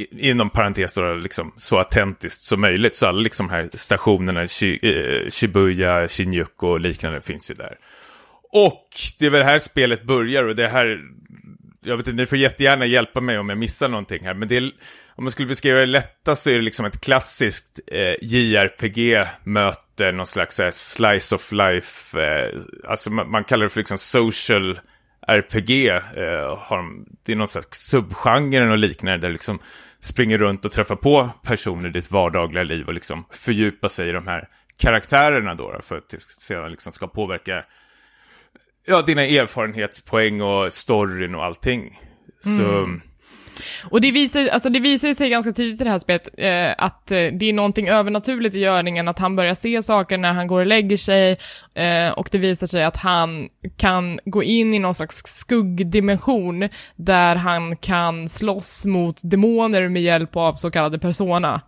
i- inom parentes då, liksom, så autentiskt som möjligt. Så alla liksom här stationerna, Shi, eh, Shibuya, Shinjuku och liknande finns ju där. Och det är väl här spelet börjar och det här, jag vet inte, ni får jättegärna hjälpa mig om jag missar någonting här, men det är, om man skulle beskriva det lättast så är det liksom ett klassiskt eh, JRPG möter någon slags här, slice of life, eh, alltså man, man kallar det för liksom social RPG, eh, har de, det är någon slags subgenre och liknande där liksom springer runt och träffar på personer i ditt vardagliga liv och liksom fördjupa sig i de här karaktärerna då, då för att det sedan liksom ska påverka ja, dina erfarenhetspoäng och storyn och allting. Så mm. Och det visar, alltså det visar sig ganska tidigt i det här spelet eh, att eh, det är någonting övernaturligt i görningen, att han börjar se saker när han går och lägger sig eh, och det visar sig att han kan gå in i någon slags skuggdimension där han kan slåss mot demoner med hjälp av så kallade persona.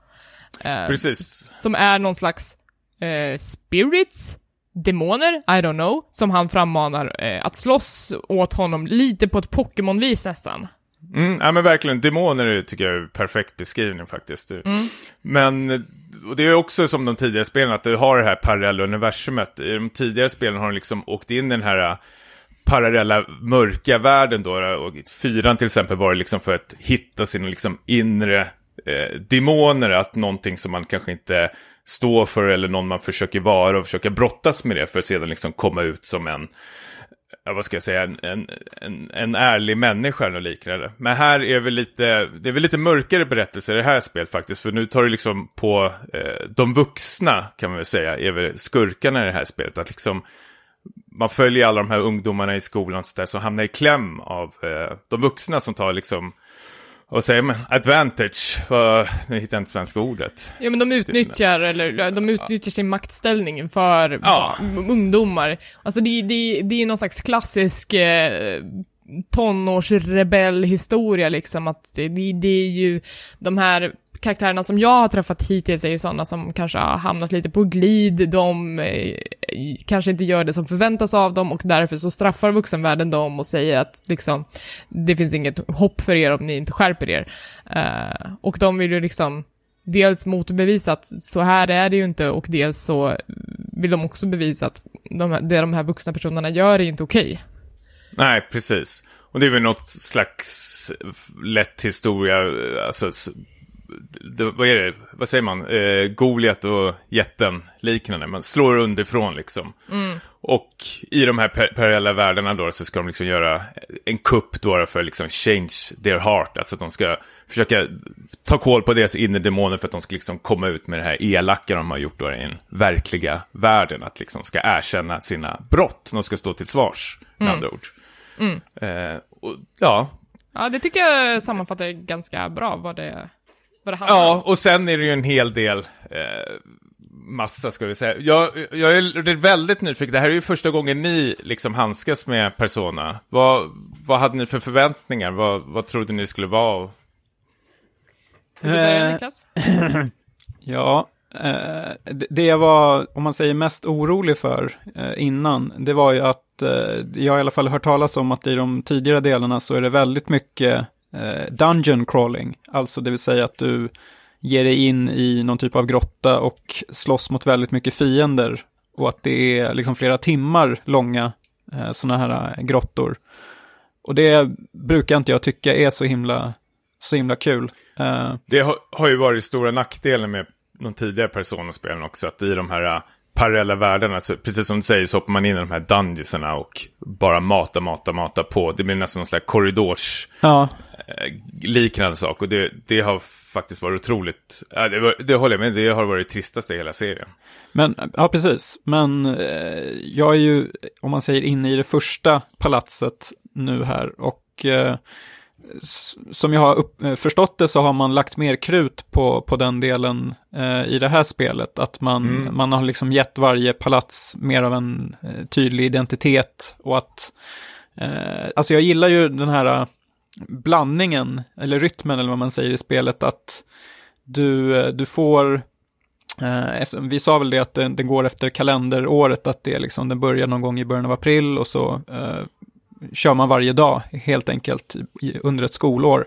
Eh, Precis. Som är någon slags eh, spirits, demoner, I don't know, som han frammanar eh, att slåss åt honom lite på ett Pokémon-vis nästan. Mm, ja men verkligen, demoner tycker jag är en perfekt beskrivning faktiskt. Men och det är också som de tidigare spelen, att du har det här parallella universumet. I de tidigare spelen har de liksom åkt in i den här äh, parallella mörka världen då. Och i fyran till exempel var det liksom för att hitta sina liksom inre eh, demoner, att någonting som man kanske inte står för eller någon man försöker vara och försöka brottas med det för att sedan liksom komma ut som en ja, vad ska jag säga, en, en, en, en ärlig människa eller liknande. Men här är väl lite, det är väl lite mörkare berättelser i det här spelet faktiskt, för nu tar det liksom på eh, de vuxna, kan man väl säga, är väl skurkarna i det här spelet. Att liksom, man följer alla de här ungdomarna i skolan så där, som hamnar i kläm av eh, de vuxna som tar liksom, vad säger man, advantage, för, nu hittar jag inte svenska ordet. Ja men de utnyttjar, eller de utnyttjar sin maktställning för Ja. ungdomar. Alltså det, det, det är någon slags klassisk eh, tonårsrebellhistoria liksom, att det, det är ju de här karaktärerna som jag har träffat hittills är ju sådana som kanske har hamnat lite på glid, de eh, kanske inte gör det som förväntas av dem och därför så straffar vuxenvärlden dem och säger att liksom, det finns inget hopp för er om ni inte skärper er. Eh, och de vill ju liksom dels motbevisa att så här är det ju inte och dels så vill de också bevisa att de, det de här vuxna personerna gör är inte okej. Nej, precis. Och det är väl något slags lätt historia, alltså, det, vad är det, vad säger man, eh, Goliat och jätten liknande, man slår underifrån liksom. Och i de här par- parallella världarna då så ska de liksom göra en kupp då för liksom change their heart, alltså att de ska försöka ta koll på deras inre demoner för att de ska liksom komma ut med det här elaka de har gjort då i den verkliga världen, att liksom ska erkänna sina brott, de ska stå till svars med andra ord. Eh, och, ja, Ja, det tycker jag sammanfattar ganska bra vad det, vad det handlar om. ja, och sen är det ju en hel del eh, massa, ska vi säga. Jag, jag är väldigt nyfiken, det här är ju första gången ni liksom handskas med Persona. Vad, vad hade ni för förväntningar? Vad, vad trodde ni skulle vara? Vill du börja Eh, Niklas? *clears throat* Ja, eh, det- jag var, om man säger mest orolig för eh, innan, det var ju att jag i alla fall hört talas om att i de tidigare delarna så är det väldigt mycket dungeon crawling, alltså det vill säga att du ger dig in i någon typ av grotta och slåss mot väldigt mycket fiender och att det är liksom flera timmar långa eh, sådana här eh, grottor. Och det brukar inte jag tycka är så himla, så himla kul. Eh, Det har, har ju varit stora nackdelen med de tidigare Persona-spelen också, att i de här äh, parallella världarna, så, precis som du säger, så hoppar man in i de här dungeonsarna och bara mata, mata, mata på. Det blir nästan någon slags korridors ja, eh, liknande sak. Och det, det har faktiskt varit otroligt, ja, det, var, det håller jag med, det har varit tristaste i hela serien. Men, ja precis. Men eh, jag är ju, om man säger inne i det första palatset nu här och eh, som jag har upp, eh, förstått det så har man lagt mer krut på, på den delen eh, i det här spelet. Att man, man har liksom gett varje palats mer av en eh, tydlig identitet och att, eh, alltså jag gillar ju den här eh, blandningen, eller rytmen eller vad man säger i spelet, att du, eh, du får Eh, efter, vi sa väl det att den, den går efter kalenderåret, att det liksom, den börjar någon gång i början av april och så eh, kör man varje dag helt enkelt i, under ett skolår.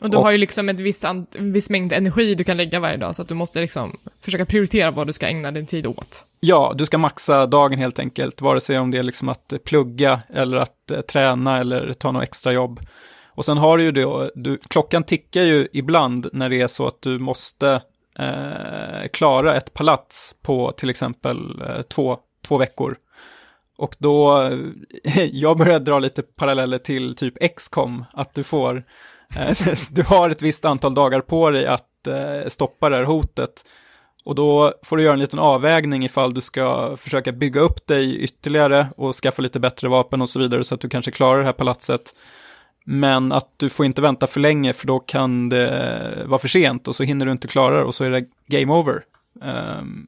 Och du och- har ju liksom ett visst en viss mängd energi du kan lägga varje dag, så att du måste liksom försöka prioritera vad du ska ägna din tid åt. Ja, du ska maxa dagen helt enkelt, vare sig om det är liksom att plugga eller att eh, träna eller ta något extra jobb. Och sen har du ju det, du, klockan tickar ju ibland när det är så att du måste eh, klara ett palats på till exempel eh, två, två veckor. Och då, *laughs* jag börjar dra lite paralleller till typ XCOM, att du får, eh, *laughs* du har ett visst antal dagar på dig att eh, stoppa det här hotet. Och då får du göra en liten avvägning ifall du ska försöka bygga upp dig ytterligare och skaffa lite bättre vapen och så vidare så att du kanske klarar det här palatset. Men att du får inte vänta för länge för då kan det vara för sent och så hinner du inte klara det och så är det game over. Um,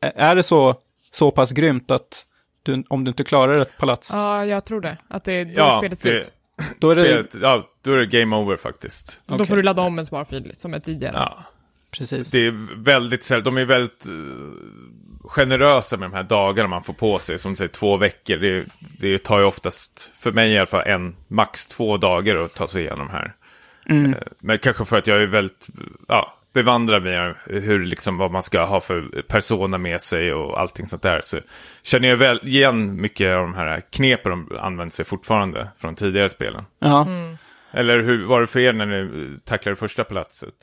är det så, så pass grymt att du, om du inte klarar ett palats? Ja, jag tror det. Att det, då Ja, är spelet slut. då är det, Spelet, ja, då är det game over faktiskt. Då Okej. får du ladda om en sparfil som är tidigare. Ja. precis. Det är väldigt sällan, de är väldigt eh, generösa med de här dagarna man får på sig. Som du säger, två veckor. Det, det tar ju oftast, för mig i alla fall, en, max två dagar att ta sig igenom här. Mm. Eh, Men kanske för att jag är väldigt, ja, bevandrad med hur, liksom, vad man ska ha för persona med sig och allting sånt där. Så känner jag väl igen mycket av de här knepen de använder sig fortfarande från tidigare spelen. Ja. Eller hur var det för er när ni tacklade första palatset?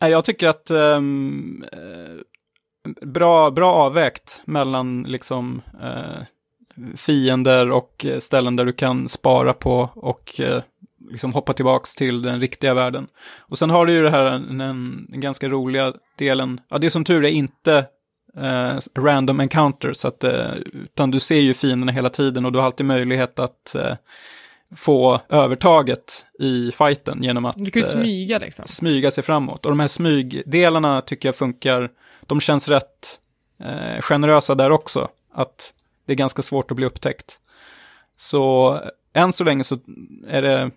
Nej, Jag tycker att eh, bra, bra avvägt mellan liksom eh, fiender och eh, ställen där du kan spara på och eh, liksom hoppa tillbaks till den riktiga världen. Och sen har du ju det här, den, den ganska roliga delen, ja det är som tur är inte eh, random encounter, så att, eh, utan du ser ju fienderna hela tiden och du har alltid möjlighet att eh, få övertaget i fighten genom att Du kan ju eh, smyga liksom. smyga sig framåt. Och de här smygdelarna tycker jag funkar, de känns rätt eh, generösa där också. Att det är ganska svårt att bli upptäckt. Så än så länge så är det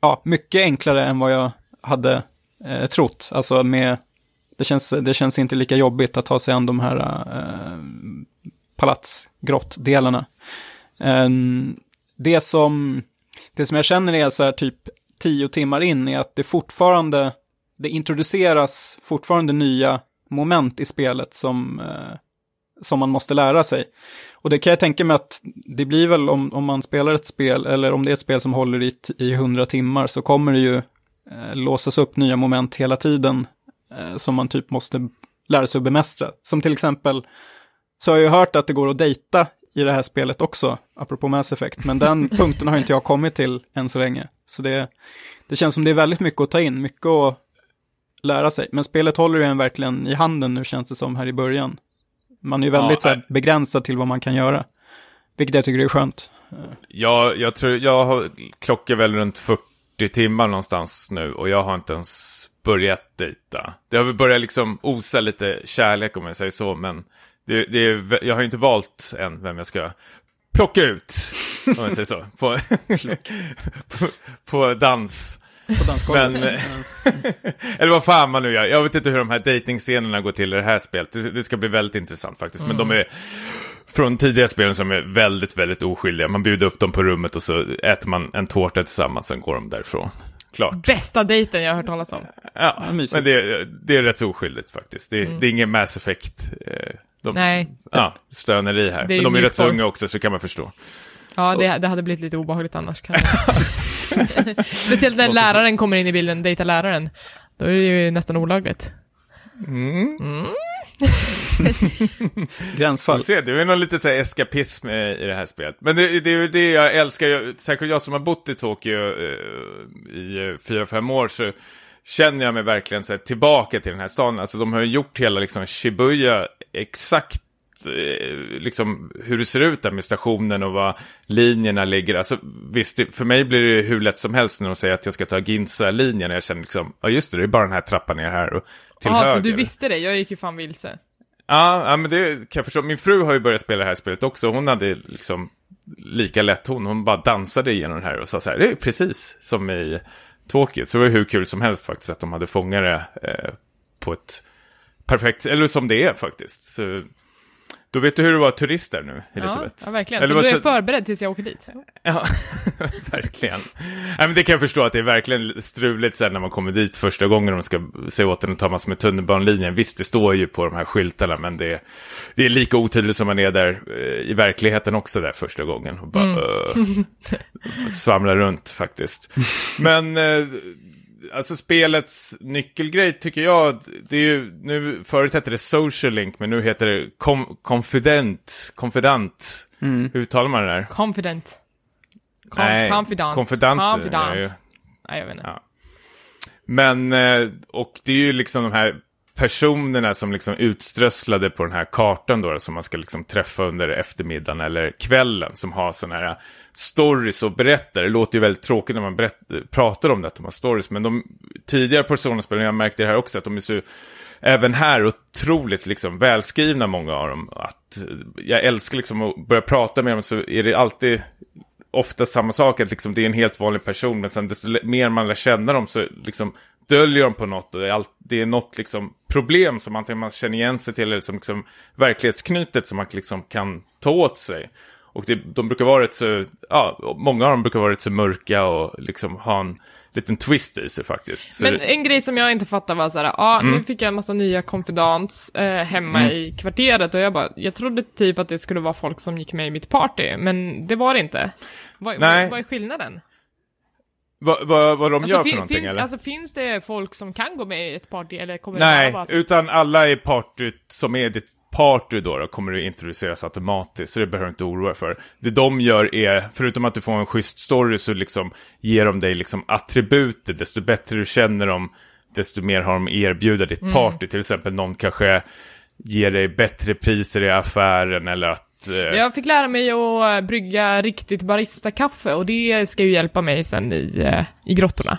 ja, mycket enklare än vad jag hade eh, trott. Alltså med, det känns, det känns inte lika jobbigt att ta sig an de här eh, palatsgrottdelarna. Eh, det som det som jag känner är så här typ tio timmar in är att det fortfarande, det introduceras fortfarande nya moment i spelet som, eh, som man måste lära sig. Och det kan jag tänka mig att det blir väl om, om man spelar ett spel, eller om det är ett spel som håller i, i 100 timmar, så kommer det ju eh, låsas upp nya moment hela tiden eh, som man typ måste lära sig att bemästra. Som till exempel, så har jag ju hört att det går att dejta i det här spelet också, apropå Mass Effect, men den *laughs* punkten har inte jag kommit till än så länge. Så det, det känns som det är väldigt mycket att ta in, mycket att lära sig. Men spelet håller ju en verkligen i handen nu känns det som här i början. Man är ju väldigt Ja, så här, nej. begränsad till vad man kan göra. Vilket jag tycker är skönt. Jag, jag tror, jag har, klockar väl runt 40 timmar någonstans nu och jag har inte ens börjat dejta. Det har väl börjat liksom osa lite kärlek om jag säger så, men det, det är, jag har inte valt än vem jag ska plocka ut, om jag säger så, på, *laughs* på, på dans. På dansgolvet. Men, *laughs* eller vad fan man nu gör. Jag vet inte hur de här dejtingscenerna går till i det här spelet. Det, det ska bli väldigt intressant faktiskt. Men de är från tidigare spelen som är väldigt, väldigt oskyldiga. Man bjuder upp dem på rummet och så äter man en tårta tillsammans, sen går de därifrån. Klart. Bästa dejten jag har hört talas om. Ja, mysigt. men det, det är rätt så oskyldigt faktiskt. Det, det är ingen Mass Effect. Eh, de, Nej. Ja, stöneri här. Det är Men de är rätt så unga också, så kan man förstå. Ja, det, det hade blivit lite obehagligt annars kanske. *laughs* *laughs* Speciellt när läraren kommer in i bilden, dejtar läraren. Då är det ju nästan olagligt. *laughs* Gränsfall. Får se, det är nog lite så här eskapism eh, i det här spelet. Men det, det är ju det jag älskar, särskilt jag som har bott i Tokyo eh, i eh, fyra, fem år, så känner jag mig verkligen så här, tillbaka till den här staden. Alltså de har ju gjort hela liksom Shibuya exakt eh, liksom hur det ser ut där med stationen och var linjerna ligger. Alltså visst, för mig blir det hur lätt som helst när de säger att jag ska ta Ginza-linjen. Jag känner liksom, ja just det, det är bara den här trappan ner här och till Ja, höger. så du visste det? Jag gick ju fan vilse. Ja, ja, men det kan jag förstå. Min fru har ju börjat spela det här spelet också. Hon hade liksom lika lätt hon. Hon bara dansade igenom det här och sa så här, det är precis som i Tokyo. Så det var hur kul som helst faktiskt att de hade fångat det eh, på ett perfekt, eller som det är faktiskt. Så, då vet du hur det var turist där nu, Ja, Elisabeth. ja, verkligen. Eller så du är så- förberedd tills jag åker dit? *laughs* Ja, verkligen. Nej, men det kan jag förstå att det är verkligen struligt sen när man kommer dit första gången och de ska se åt en och ta massor med tunnelbanelinjen. Visst, det står ju på de här skyltarna, men det är, det är lika otydligt som man är där eh, i verkligheten också där första gången. Och bara, uh, svamlar runt faktiskt. Men, eh, alltså spelets nyckelgrej tycker jag, det är ju, nu, förut hette det social link, men nu heter det com, confident, confidant. Hur uttalar man det där? Confident. Com- Nej, confidant. konfidant är Confidant. Nej, jag vet inte. Ja. Men, eh, och det är ju liksom de här personerna som liksom utströsslade på den här kartan då, som man ska liksom träffa under eftermiddagen eller kvällen, som har sådana här stories och berättar. Det låter ju väldigt tråkigt när man berätt, pratar om det, att de har stories, men de tidigare Persona-spelen, jag märkte det här också, att de är så även här otroligt liksom välskrivna många av dem. Att jag älskar liksom att börja prata med dem så är det alltid ofta samma sak, att liksom det är en helt vanlig person, men sen desto mer man lär känna dem så liksom döljer de på något och det är, all, det är något liksom problem som antingen man känner igen sig till eller som liksom verklighetsknutet som man liksom kan ta åt sig. Och det, de brukar vara rätt så, ja, många av dem brukar vara rätt så mörka och liksom ha en liten twist i sig faktiskt. Så Men en grej som jag inte fattar var såhär, ja, ah, Mm. nu fick jag en massa nya konfidants eh, hemma i kvarteret och jag bara, jag trodde typ att det skulle vara folk som gick med i mitt party, men det var det inte. Vad, Nej. vad, vad är skillnaden? Vad, vad, vad de Alltså, gör för någonting finns, eller? alltså finns det folk som kan gå med i ett party eller kommer det bara Nej, vara typ- utan alla i partyt som är ditt party då, då kommer du introduceras automatiskt, så det behöver du inte oroa dig för. Det de gör är, förutom att du får en schysst story, så liksom ger de dig liksom attributer, desto bättre du känner dem, desto mer har de erbjuda ditt Mm. party. Till exempel någon kanske ger dig bättre priser i affären eller att... Eh, Jag fick lära mig att eh, brygga riktigt barista-kaffe och det ska ju hjälpa mig sen i, eh, i grottorna.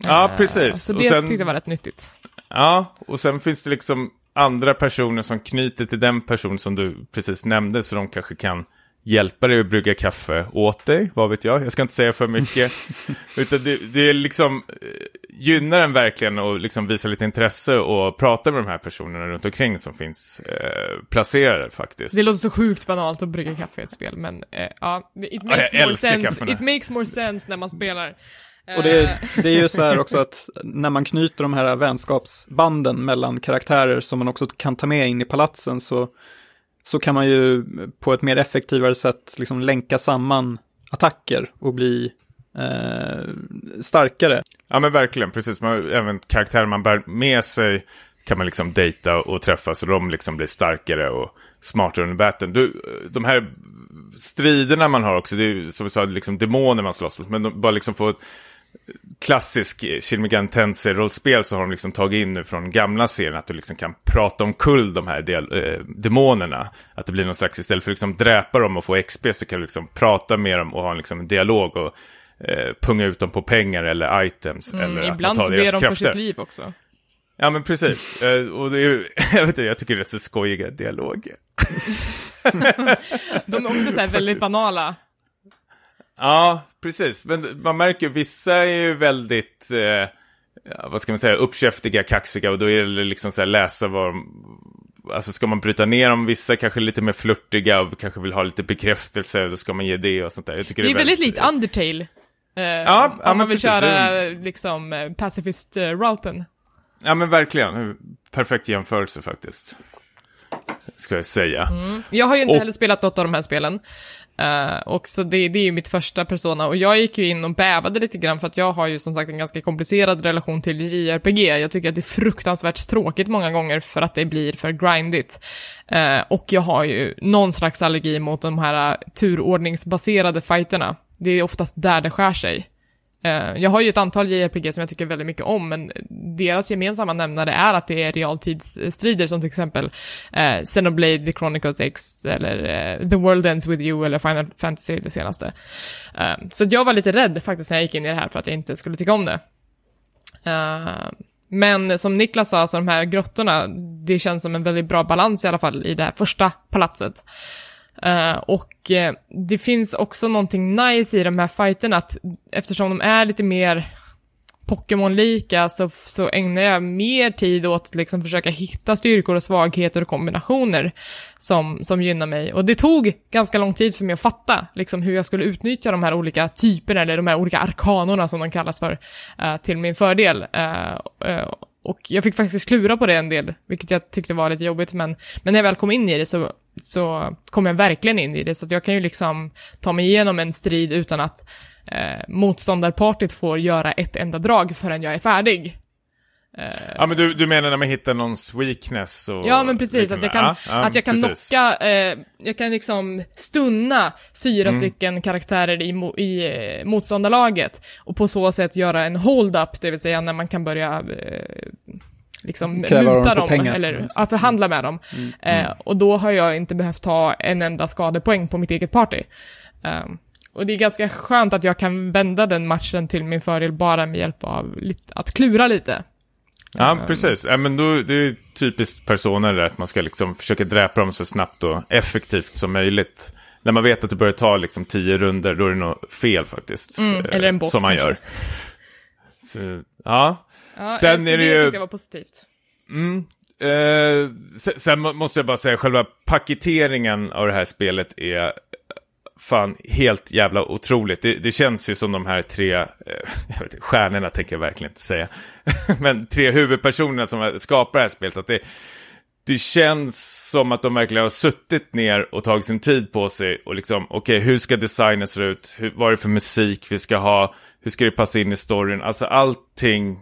ja, Eh, precis. Så Och det sen- tyckte jag var rätt nyttigt. Ja, och sen finns det liksom andra personer som knyter till den person som du precis nämnde, så de kanske kan hjälpa dig att brygga kaffe åt dig, vad vet jag. Jag ska inte säga för mycket. *laughs* Utan det, det är liksom, eh, gynnar en verkligen att liksom visa lite intresse och prata med de här personerna runt omkring som finns eh, placerade faktiskt. Det låter så sjukt banalt att brygga kaffe i ett spel, men eh, ja, it makes more älskar sense. It makes more sense när man spelar. Och det, Eh, det är ju så här också *laughs* att när man knyter de här vänskapsbanden mellan karaktärer som man också kan ta med in i palatsen så, så kan man ju på ett mer effektivare sätt liksom länka samman attacker och bli eh, starkare. Ja men verkligen, precis. Man, även karaktärer man bär med sig kan man liksom dejta och träffa så de liksom blir starkare och smartare under battlen. Du, de här striderna man har också, det är ju som vi sa, liksom demoner man slåss mot. Men de bara liksom få ett klassisk Shin Megami Tensei-rollspel så har de liksom tagit in nu från gamla serien att du liksom kan prata omkull de här del, eh, demonerna. Att det blir någon slags, istället för att liksom dräpa dem och få XP så kan du liksom prata med dem och ha en liksom dialog och eh, punga ut dem på pengar eller items. eller mm, att man ibland tar så ber de för sitt liv också. Ja men precis. Eh, och det är ju, *laughs* jag vet inte, jag tycker det är rätt så skojiga dialoger. *laughs* De är också så här väldigt banala. Ja, precis. Men man märker vissa är ju väldigt, eh, ja, vad ska man säga, uppkäftiga, kaxiga och då är det liksom så här läsa vad de, alltså ska man bryta ner dem, vissa kanske är lite mer flörtiga och kanske vill ha lite bekräftelse, då ska man ge det och sånt där. Jag tycker Det är väldigt väldigt likt Undertale. Eh, ja, om men man vill precis. köra liksom eh, pacifist-routen. Ja men verkligen, perfekt jämförelse faktiskt. Ska jag säga. Jag har ju inte Och- heller spelat något av de här spelen. Eh, och så det, det är ju mitt första persona och jag gick ju in och bävade lite grann för att jag har ju som sagt en ganska komplicerad relation till JRPG. Jag tycker att det är fruktansvärt tråkigt många gånger för att det blir för grindigt. Eh, och jag har ju någon slags allergi mot de här turordningsbaserade fighterna. Det är oftast där det skär sig. Eh, jag har ju ett antal JRPG som jag tycker väldigt mycket om, men deras gemensamma nämnare är att det är realtidsstrider som till exempel eh, Xenoblade The Chronicles X eller eh, The World Ends With You eller Final Fantasy det senaste. Eh, så jag var lite rädd faktiskt när jag gick in i det här för att jag inte skulle tycka om det. Eh, men som Niklas sa, så de här grottorna, det känns som en väldigt bra balans i alla fall i det här första palatset. Eh, och eh, det finns också någonting nice i de här fighterna, att eftersom de är lite mer Pokémon-lika så, så ägnar jag mer tid åt att liksom försöka hitta styrkor och svagheter och kombinationer som, som gynnar mig. Och det tog ganska lång tid för mig att fatta liksom, hur jag skulle utnyttja de här olika typerna, eller de här olika arkanorna som de kallas för, eh, till min fördel. Eh, eh och jag fick faktiskt klura på det en del, vilket jag tyckte var lite jobbigt, men, men när jag väl kom in i det så, så kom jag verkligen in i det, så jag kan ju liksom ta mig igenom en strid utan att eh, motståndarpartyt får göra ett enda drag förrän jag är färdig. Ja men du, du menar när man hittar någons weakness och... Ja, men precis. Att jag kan, Ja, ja, att jag kan precis. knocka, eh, jag kan liksom stunna fyra Mm. stycken karaktärer i, i eh, motståndarlaget och på så sätt göra en hold-up, det vill säga när man kan börja eh, liksom Kräva dem muta dem, pengar. eller ja, förhandla med dem. Eh, och då har jag inte behövt ha en enda skadepoäng på mitt eget party. Um, och det är ganska skönt att jag kan vända den matchen till min fördel bara med hjälp av lite, att klura lite. Ja, precis. Ja, men då, det är typiskt personer där, att man ska liksom försöka dräpa dem så snabbt och effektivt som möjligt. När man vet att det börjar ta liksom tio runder, då är det nog fel faktiskt. Mm, eh, eller en boss Som man kanske. gör. Så, ja. Ja, Sen är det ju- tyckte jag var positivt. Mm. Eh, sen, sen må- måste jag bara säga, själva paketeringen av det här spelet är fan helt jävla otroligt. Det, det känns ju som de här tre, eh, *laughs* jag vet stjärnorna tänker jag verkligen inte säga, *laughs* men tre huvudpersonerna som skapar det här spelet, att det, det känns som att de verkligen har suttit ner och tagit sin tid på sig och liksom, okej, hur ska designen se ut? Hur, vad är det för musik vi ska ha? Hur ska det passa in i storyn? Alltså allting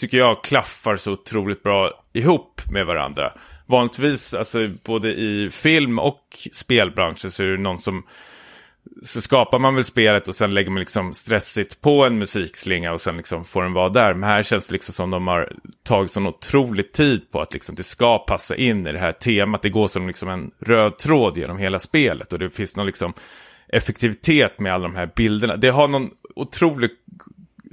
tycker jag klaffar så otroligt bra ihop med varandra. Vanligtvis, alltså både i film och spelbranschen så är det någon som så skapar man väl spelet och sen lägger man liksom stressigt på en musikslinga och sen liksom får den vara där. Men här känns det liksom som de har tagit sån otrolig tid på att liksom det ska passa in i det här temat. Det går som liksom en röd tråd genom hela spelet och det finns någon liksom effektivitet med alla de här bilderna. Det har någon otrolig,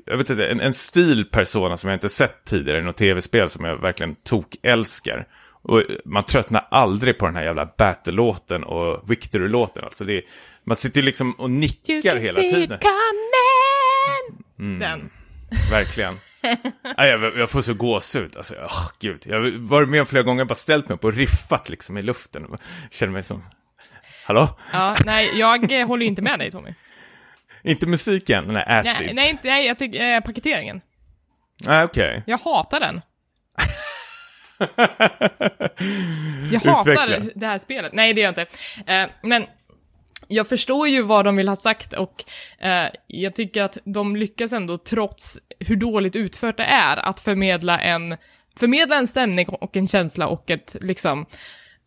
jag vet inte, en, en stilpersona som jag inte sett tidigare i något tv-spel som jag verkligen tok-älskar. Och man tröttnar aldrig på den här jävla Battle-låten och Victory-låten. Alltså det man sitter ju liksom och nickar hela tiden. coming! Den. Verkligen. *laughs* Nej, jag, jag får så gåshud. Alltså, åh, gud. Jag har varit med flera gånger och bara ställt mig upp och riffat liksom i luften. Och känner mig som... Hallå? Ja, nej, jag håller inte med dig Tommy. Inte musiken, här acid. Nej, nej, inte, nej jag tycker eh, paketeringen. Nej, okej. Jag hatar den. *laughs* Jag hatar Utveckla. det här spelet. Nej, det gör jag inte. Eh, men jag förstår ju vad de vill ha sagt och eh, jag tycker att de lyckas ändå, trots hur dåligt utfört det är, att förmedla en, förmedla en stämning och en känsla och ett, liksom,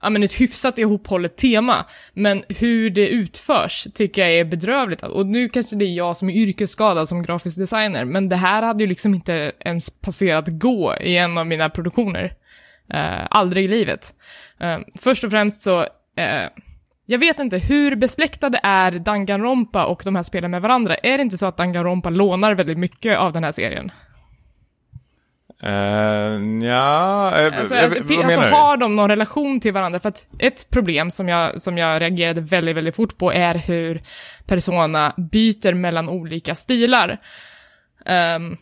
ja men ett hyfsat ihophållet tema. Men hur det utförs tycker jag är bedrövligt. Och nu kanske det är jag som är yrkesskadad som grafisk designer, men det här hade ju liksom inte ens passerat gå i en av mina produktioner. Eh, aldrig i livet. Eh, först och främst så, eh, jag vet inte, hur besläktade är Danganronpa och de här spelen med varandra? Är det inte så att Danganronpa lånar väldigt mycket av den här serien? Uh, ja, eh, Alltså, eh, alltså, vad alltså har de någon relation till varandra? För att ett problem som jag, som jag reagerade väldigt, väldigt fort på är hur Persona byter mellan olika stilar. Ehm,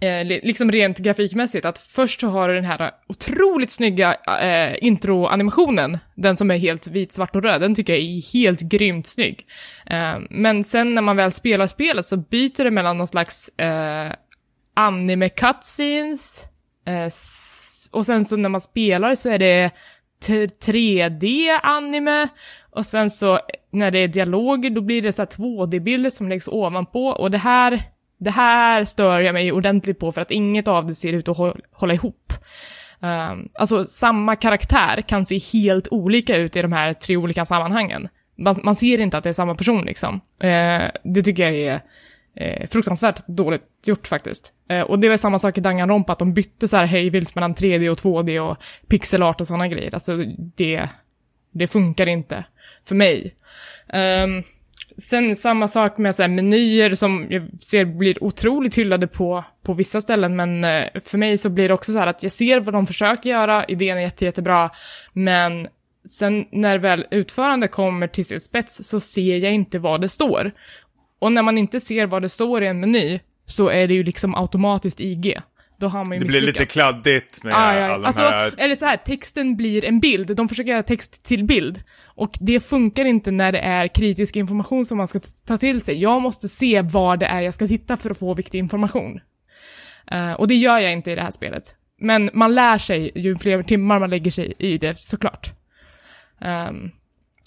eh, li- liksom rent grafikmässigt, att först så har du den här otroligt snygga eh, introanimationen, den som är helt vit, svart och röd, den tycker jag är helt grymt snygg. Ehm, men sen när man väl spelar spelet så byter det mellan någon slags eh, anime cutscenes, eh, och sen så när man spelar så är det 3D-anime, och sen så när det är dialoger då blir det så här 2D-bilder som läggs ovanpå, och det här, det här stör jag mig ordentligt på för att inget av det ser ut att hå- hålla ihop. Um, alltså samma karaktär kan se helt olika ut i de här tre olika sammanhangen. Man, man ser inte att det är samma person liksom. Eh, det tycker jag är eh, fruktansvärt dåligt gjort faktiskt. Eh, och det var samma sak i Danganronpa, att de bytte så här hejvilt mellan 3D och 2D och pixelart och sådana grejer. Alltså det, det funkar inte för mig. Ehm, sen samma sak med så här, menyer som jag ser blir otroligt hyllade på, på vissa ställen, men eh, för mig så blir det också så här att jag ser vad de försöker göra, idén är jätte, jättebra, men sen när väl utförande kommer till sin spets så ser jag inte vad det står. Och när man inte ser vad det står i en meny så är det ju liksom automatiskt IG. Då har man ju Det blir lite kladdigt med Ah, ja, ja. alla Alltså, de här... eller så här, texten blir en bild. De försöker göra text till bild. Och det funkar inte när det är kritisk information som man ska ta till sig. Jag måste se vad det är jag ska titta för att få viktig information. Eh, och det gör jag inte i det här spelet. Men man lär sig ju fler timmar man lägger sig i det, såklart. Ehm,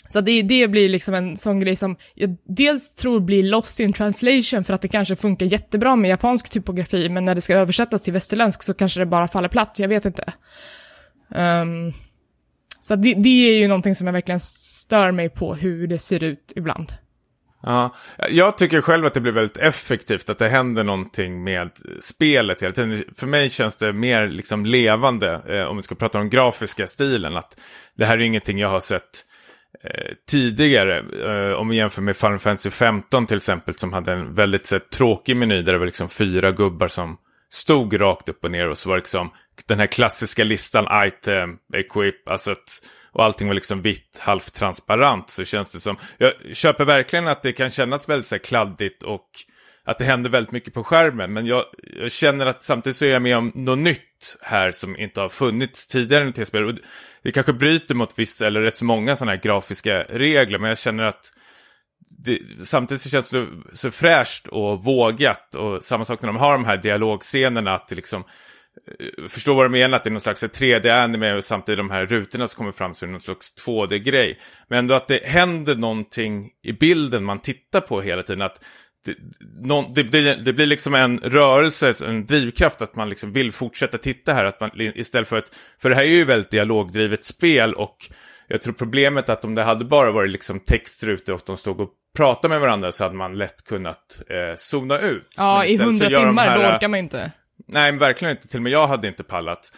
så det, det blir liksom en sån grej som jag dels tror blir lost in translation för att det kanske funkar jättebra med japansk typografi, men när det ska översättas till västerländsk så kanske det bara faller platt, jag vet inte. Um, så det, det är ju någonting som jag verkligen stör mig på hur det ser ut ibland. Ja, jag tycker själv att det blir väldigt effektivt, att det händer någonting med spelet hela tiden. För mig känns det mer liksom levande, eh, om vi ska prata om grafiska stilen, att det här är ingenting jag har sett eh, Eh, tidigare. Eh, om vi jämför med Final Fantasy 15 till exempel, som hade en väldigt så, tråkig meny där det var liksom fyra gubbar som stod rakt upp och ner och så var det liksom den här klassiska listan, item, equip, alltså att och allting var liksom vitt, halvt transparent så känns det som. Jag köper verkligen att det kan kännas väldigt så här, kladdigt och att det händer väldigt mycket på skärmen. Men jag, jag, känner att samtidigt så är jag med om något nytt här som inte har funnits tidigare i tv-spel. Det kanske bryter mot vissa eller rätt så många sådana här grafiska regler, men jag känner att det, samtidigt så känns det så fräscht och vågat och samma sak när de har de här dialogscenerna att det liksom Förstå förstår vad de menar, att det är någon slags 3D-anime och samtidigt de här rutorna som kommer fram så är det någon slags 2D-grej. Men ändå att det händer någonting i bilden man tittar på hela tiden. Att det, någon, det, blir, det blir liksom en rörelse, en drivkraft att man liksom vill fortsätta titta här. Att man, istället för att, för det här är ju väldigt dialogdrivet spel och jag tror problemet är att om det hade bara varit liksom textrutor och de stod och pratade med varandra så hade man lätt kunnat eh, zona ut. Ja, i hundra timmar, här, då orkar man inte. Nej, verkligen inte. Till och med jag hade inte pallat.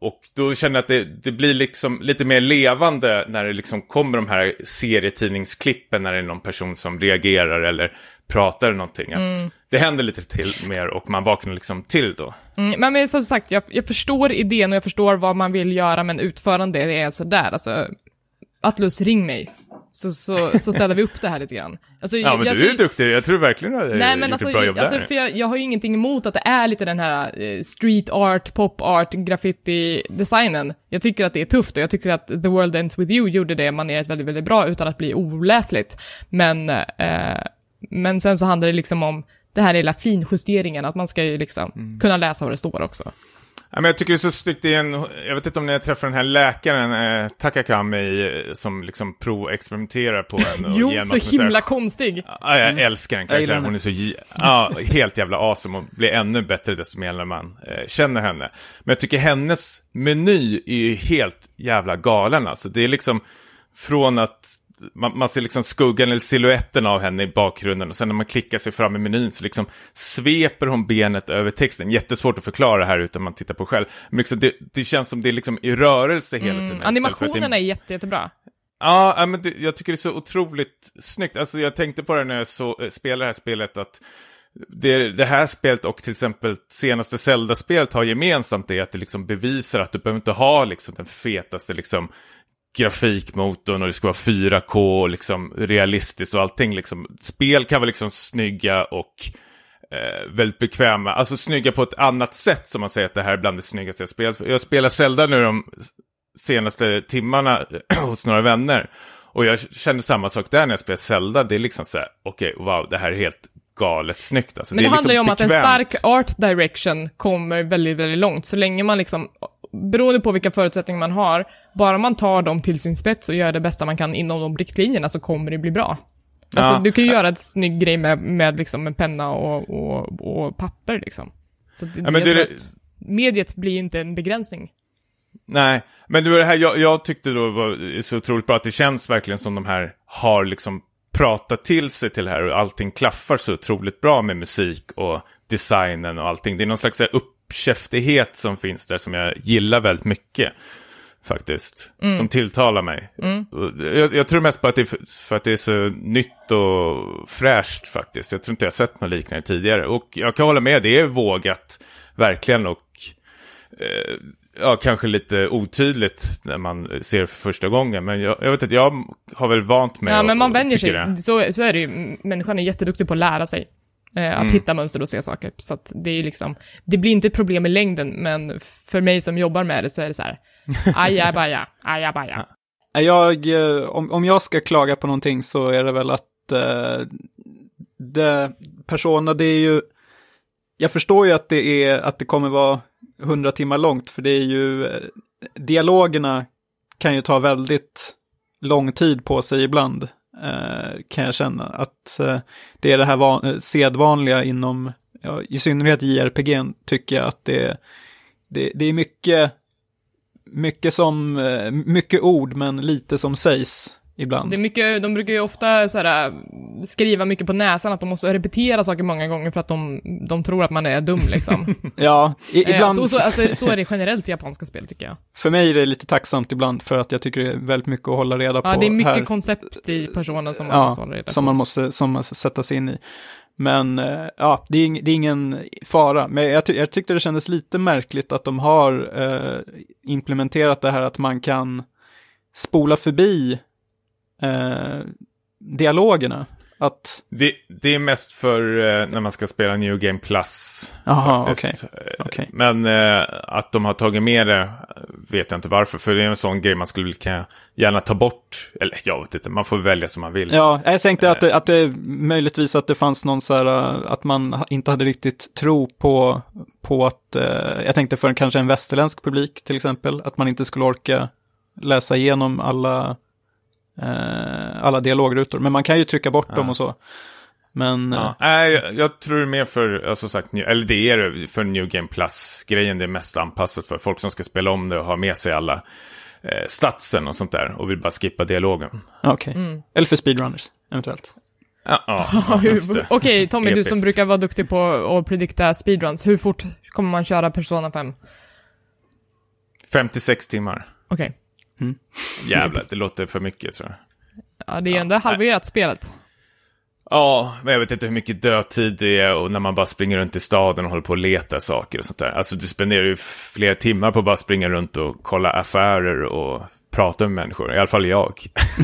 Och då känner jag att det, det, blir liksom lite mer levande när det liksom kommer de här serietidningsklippen när det är någon person som reagerar eller pratar någonting. Att mm. Det händer lite till mer och man vaknar liksom till då. Mm, men, men som sagt, jag, jag, förstår idén och jag förstår vad man vill göra, men utförande är sådär. Alltså, Atlus, ring mig så, så, så ställer vi upp det här lite grann. Alltså, ja, men jag, du är duktig. Jag tror verkligen att du Nej, men alltså, bra jobb alltså, där. För jag, jag har ju ingenting emot att det är lite den här eh, street art, pop art, graffiti-designen. Jag tycker att det är tufft och jag tycker att The World Ends With You gjorde det manerat väldigt, väldigt bra utan att bli oläsligt. Men, eh, men sen så handlar det liksom om det här lilla finjusteringen, att man ska ju liksom mm. kunna läsa vad det står också. Ja, men jag tycker det är så snyggt en, jag vet inte om ni har träffat den här läkaren, eh, Takakami, som liksom provexperimenterar på en. *laughs* jo, så himla konstig. Ja, jag mm. älskar den karaktären, hon är så, ja, helt jävla awesome och blir ännu bättre desto mer när man eh, känner henne. Men jag tycker hennes meny är ju helt jävla galen alltså. Det är liksom från att man, man, ser liksom skuggan eller siluetten av henne i bakgrunden och sen när man klickar sig fram i menyn så liksom sveper hon benet över texten. Jättesvårt att förklara här utan man tittar på själv. Men liksom det, det känns som det är liksom i rörelse hela mm, tiden. Mm, animationerna är jätte, jättebra. Ja, men det, jag tycker det är så otroligt snyggt. Alltså jag tänkte på det när jag så, äh, spelade det här spelet att det, det, här spelet och till exempel senaste Zelda-spelet har gemensamt det att det liksom bevisar att du behöver inte ha liksom den fetaste liksom grafikmotorn och det ska vara 4K och liksom realistiskt och allting. Liksom. Spel kan vara liksom snygga och eh, väldigt bekväma. Alltså snygga på ett annat sätt som man säger att det här är bland det snyggaste jag spelat. Jag spelar Zelda nu de senaste timmarna *clears throat* hos några vänner. Och jag kände samma sak där när jag spelade Zelda. Det är liksom så här, okej, okay, wow, det här är helt galet snyggt. Alltså, Men det, det handlar liksom ju om bekvämt. att en stark art direction kommer väldigt, väldigt långt. Så länge man liksom beroende på vilka förutsättningar man har, bara man tar dem till sin spets och gör det bästa man kan inom de riktlinjerna så kommer det bli bra. Alltså, ja. du kan ju göra ett snygg grej med, med liksom en penna och, och, och papper liksom. Så det, ja, men det, mediet blir inte en begränsning. Nej, men det var det här jag, jag tyckte då var så otroligt bra, att det känns verkligen som de här har liksom pratat till sig till det här och allting klaffar så otroligt bra med musik och designen och allting. Det är någon slags upp uppkäftighet som finns där som jag gillar väldigt mycket. Faktiskt. Mm. Som tilltalar mig. Mm. Jag, jag, tror mest på att det är för att det är så nytt och fräscht faktiskt. Jag tror inte jag sett något liknande tidigare. Och jag kan hålla med, det är vågat verkligen och eh, ja, kanske lite otydligt när man ser för första gången. Men jag, jag vet inte, jag har väl vant mig. Ja, men man vänjer sig. Så, så är det ju. Människan är jätteduktig på att lära sig. Eh, att mm. hitta mönster och se saker. Så att det är liksom, det blir inte ett problem i längden, men för mig som jobbar med det så är det så här, *laughs* ajabaja, ajabaja. Jag, eh, om, om jag ska klaga på någonting så är det väl att eh, det, Persona, det är ju, jag förstår ju att det är, att det kommer vara hundra timmar långt, för det är ju, eh, dialogerna kan ju ta väldigt lång tid på sig ibland. Eh, kan jag känna. Att eh, det är det här van- eh, sedvanliga inom, ja, i synnerhet JRPG tycker jag att det, det, det är mycket, mycket som, eh, mycket ord men lite som sägs ibland. Det är mycket, de brukar ju ofta så här, skriva mycket på näsan att de måste repetera saker många gånger för att de, de tror att man är dum liksom. *laughs* Ja, i, Eh, ibland, så, så, alltså, så är det generellt i japanska spel tycker jag. för mig är det lite tacksamt ibland för att jag tycker det är väldigt mycket att hålla reda på Ja, det är mycket här. koncept i personen som man Ja, måste hålla reda på. som man måste, som man måste sätta sig in i. Men eh, ja, det är, ing, det är ingen fara. Men jag, ty jag tyckte det kändes lite märkligt att de har eh, implementerat det här att man kan spola förbi eh, dialogerna. Att, Det, det är mest för eh, när man ska spela New Game Plus. faktiskt. Eh, okej. Men eh, att de har tagit med det eh, vet jag inte varför. För det är en sån grej man skulle kan gärna ta bort. Eller jag vet inte, man får välja som man vill. Ja, jag tänkte att det, att det möjligtvis att det fanns någon så här, eh, att man inte hade riktigt tro på, på att, eh, jag tänkte för en, kanske en västerländsk publik till exempel, att man inte skulle orka läsa igenom alla, eh, alla dialogrutor. Men man kan ju trycka bort dem och så. Men, eh, Ja, nej, jag, jag tror det är mer för, ja, som sagt, eller det är det för New Game Plus-grejen. Det är mest anpassat för folk som ska spela om det och ha med sig alla eh, statsen och sånt där. Och vill bara skippa dialogen. okej. Eller för speedrunners, eventuellt. Ja, ja, *laughs* Ja. Okej, Tommy, du som brukar vara duktig på att predikta speedruns, hur fort kommer man köra Persona 5? 56 timmar. Okej. Jävlar, det låter för mycket tror jag. Ja, det är ju ändå halverat spelet. Ja, men jag vet inte hur mycket dödtid det är och när man bara springer runt i staden och håller på att leta saker och sånt där. Alltså du spenderar ju flera timmar på att bara springa runt och kolla affärer och prata med människor. I alla fall jag.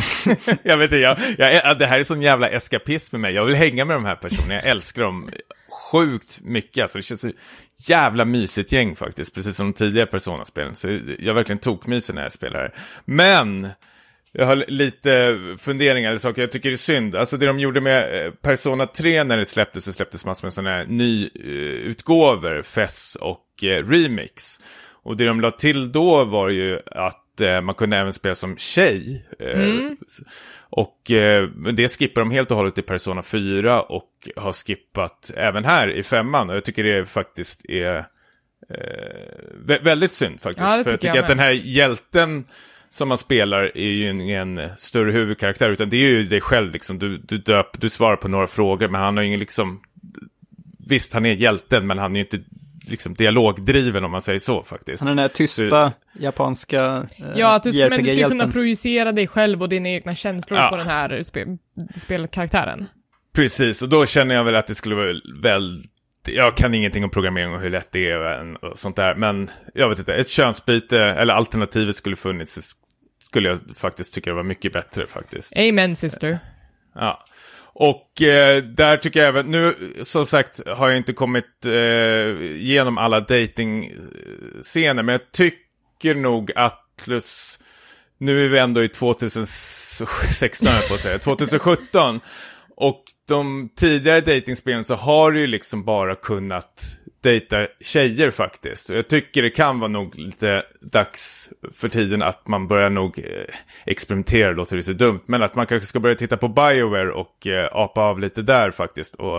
*laughs* jag vet inte, jag, jag, det här är sån jävla eskapism med mig. Jag vill hänga med de här personerna, jag älskar dem sjukt mycket. Alltså det känns så jävla mysigt gäng faktiskt, precis som de tidigare Persona-spelen. Så jag verkligen tokmyser när jag spelar här. Men... Jag har lite funderingar eller saker jag tycker det är synd. Alltså det de gjorde med eh, Persona 3 när det släpptes, så släpptes massor med sådana här nyutgåvor, eh, FES och eh, Remix. Och det de la till då var ju att eh, man kunde även spela som tjej. Eh, Och eh, det skippar de helt och hållet i Persona 4 och har skippat även här i femman. Och jag tycker det faktiskt är eh, vä- väldigt synd faktiskt. Ja, För jag tycker jag att den här hjälten som man spelar är ju ingen större huvudkaraktär, utan det är ju dig själv liksom. Du, du, döp, du svarar på några frågor, men han har ingen liksom... Visst, han är hjälten, men han är ju inte liksom dialogdriven om man säger så faktiskt. Den där tysta japanska eh, Ja, att du, ska- men du ska kunna projicera dig själv och dina egna känslor Ja. på den här spe, spelkaraktären. Precis, och då känner jag väl att det skulle vara väl... Jag kan ingenting om programmering och hur lätt det är och sånt där, men jag vet inte, ett könsbyte eller alternativet skulle funnits, så skulle jag faktiskt tycka det var mycket bättre faktiskt. Amen sister. Ja. Och eh, där tycker jag även, nu som sagt har jag inte kommit eh, igenom alla dating-scener, men jag tycker nog Atlus, nu är vi ändå i 2016 höll jag på att säga, 2017. Och de tidigare datingspelen så har du ju liksom bara kunnat dejta tjejer faktiskt. Jag tycker det kan vara nog lite dags för tiden att man börjar nog eh, experimentera, låter det så dumt. Men att man kanske ska börja titta på Bioware och eh, apa av lite där faktiskt. Och,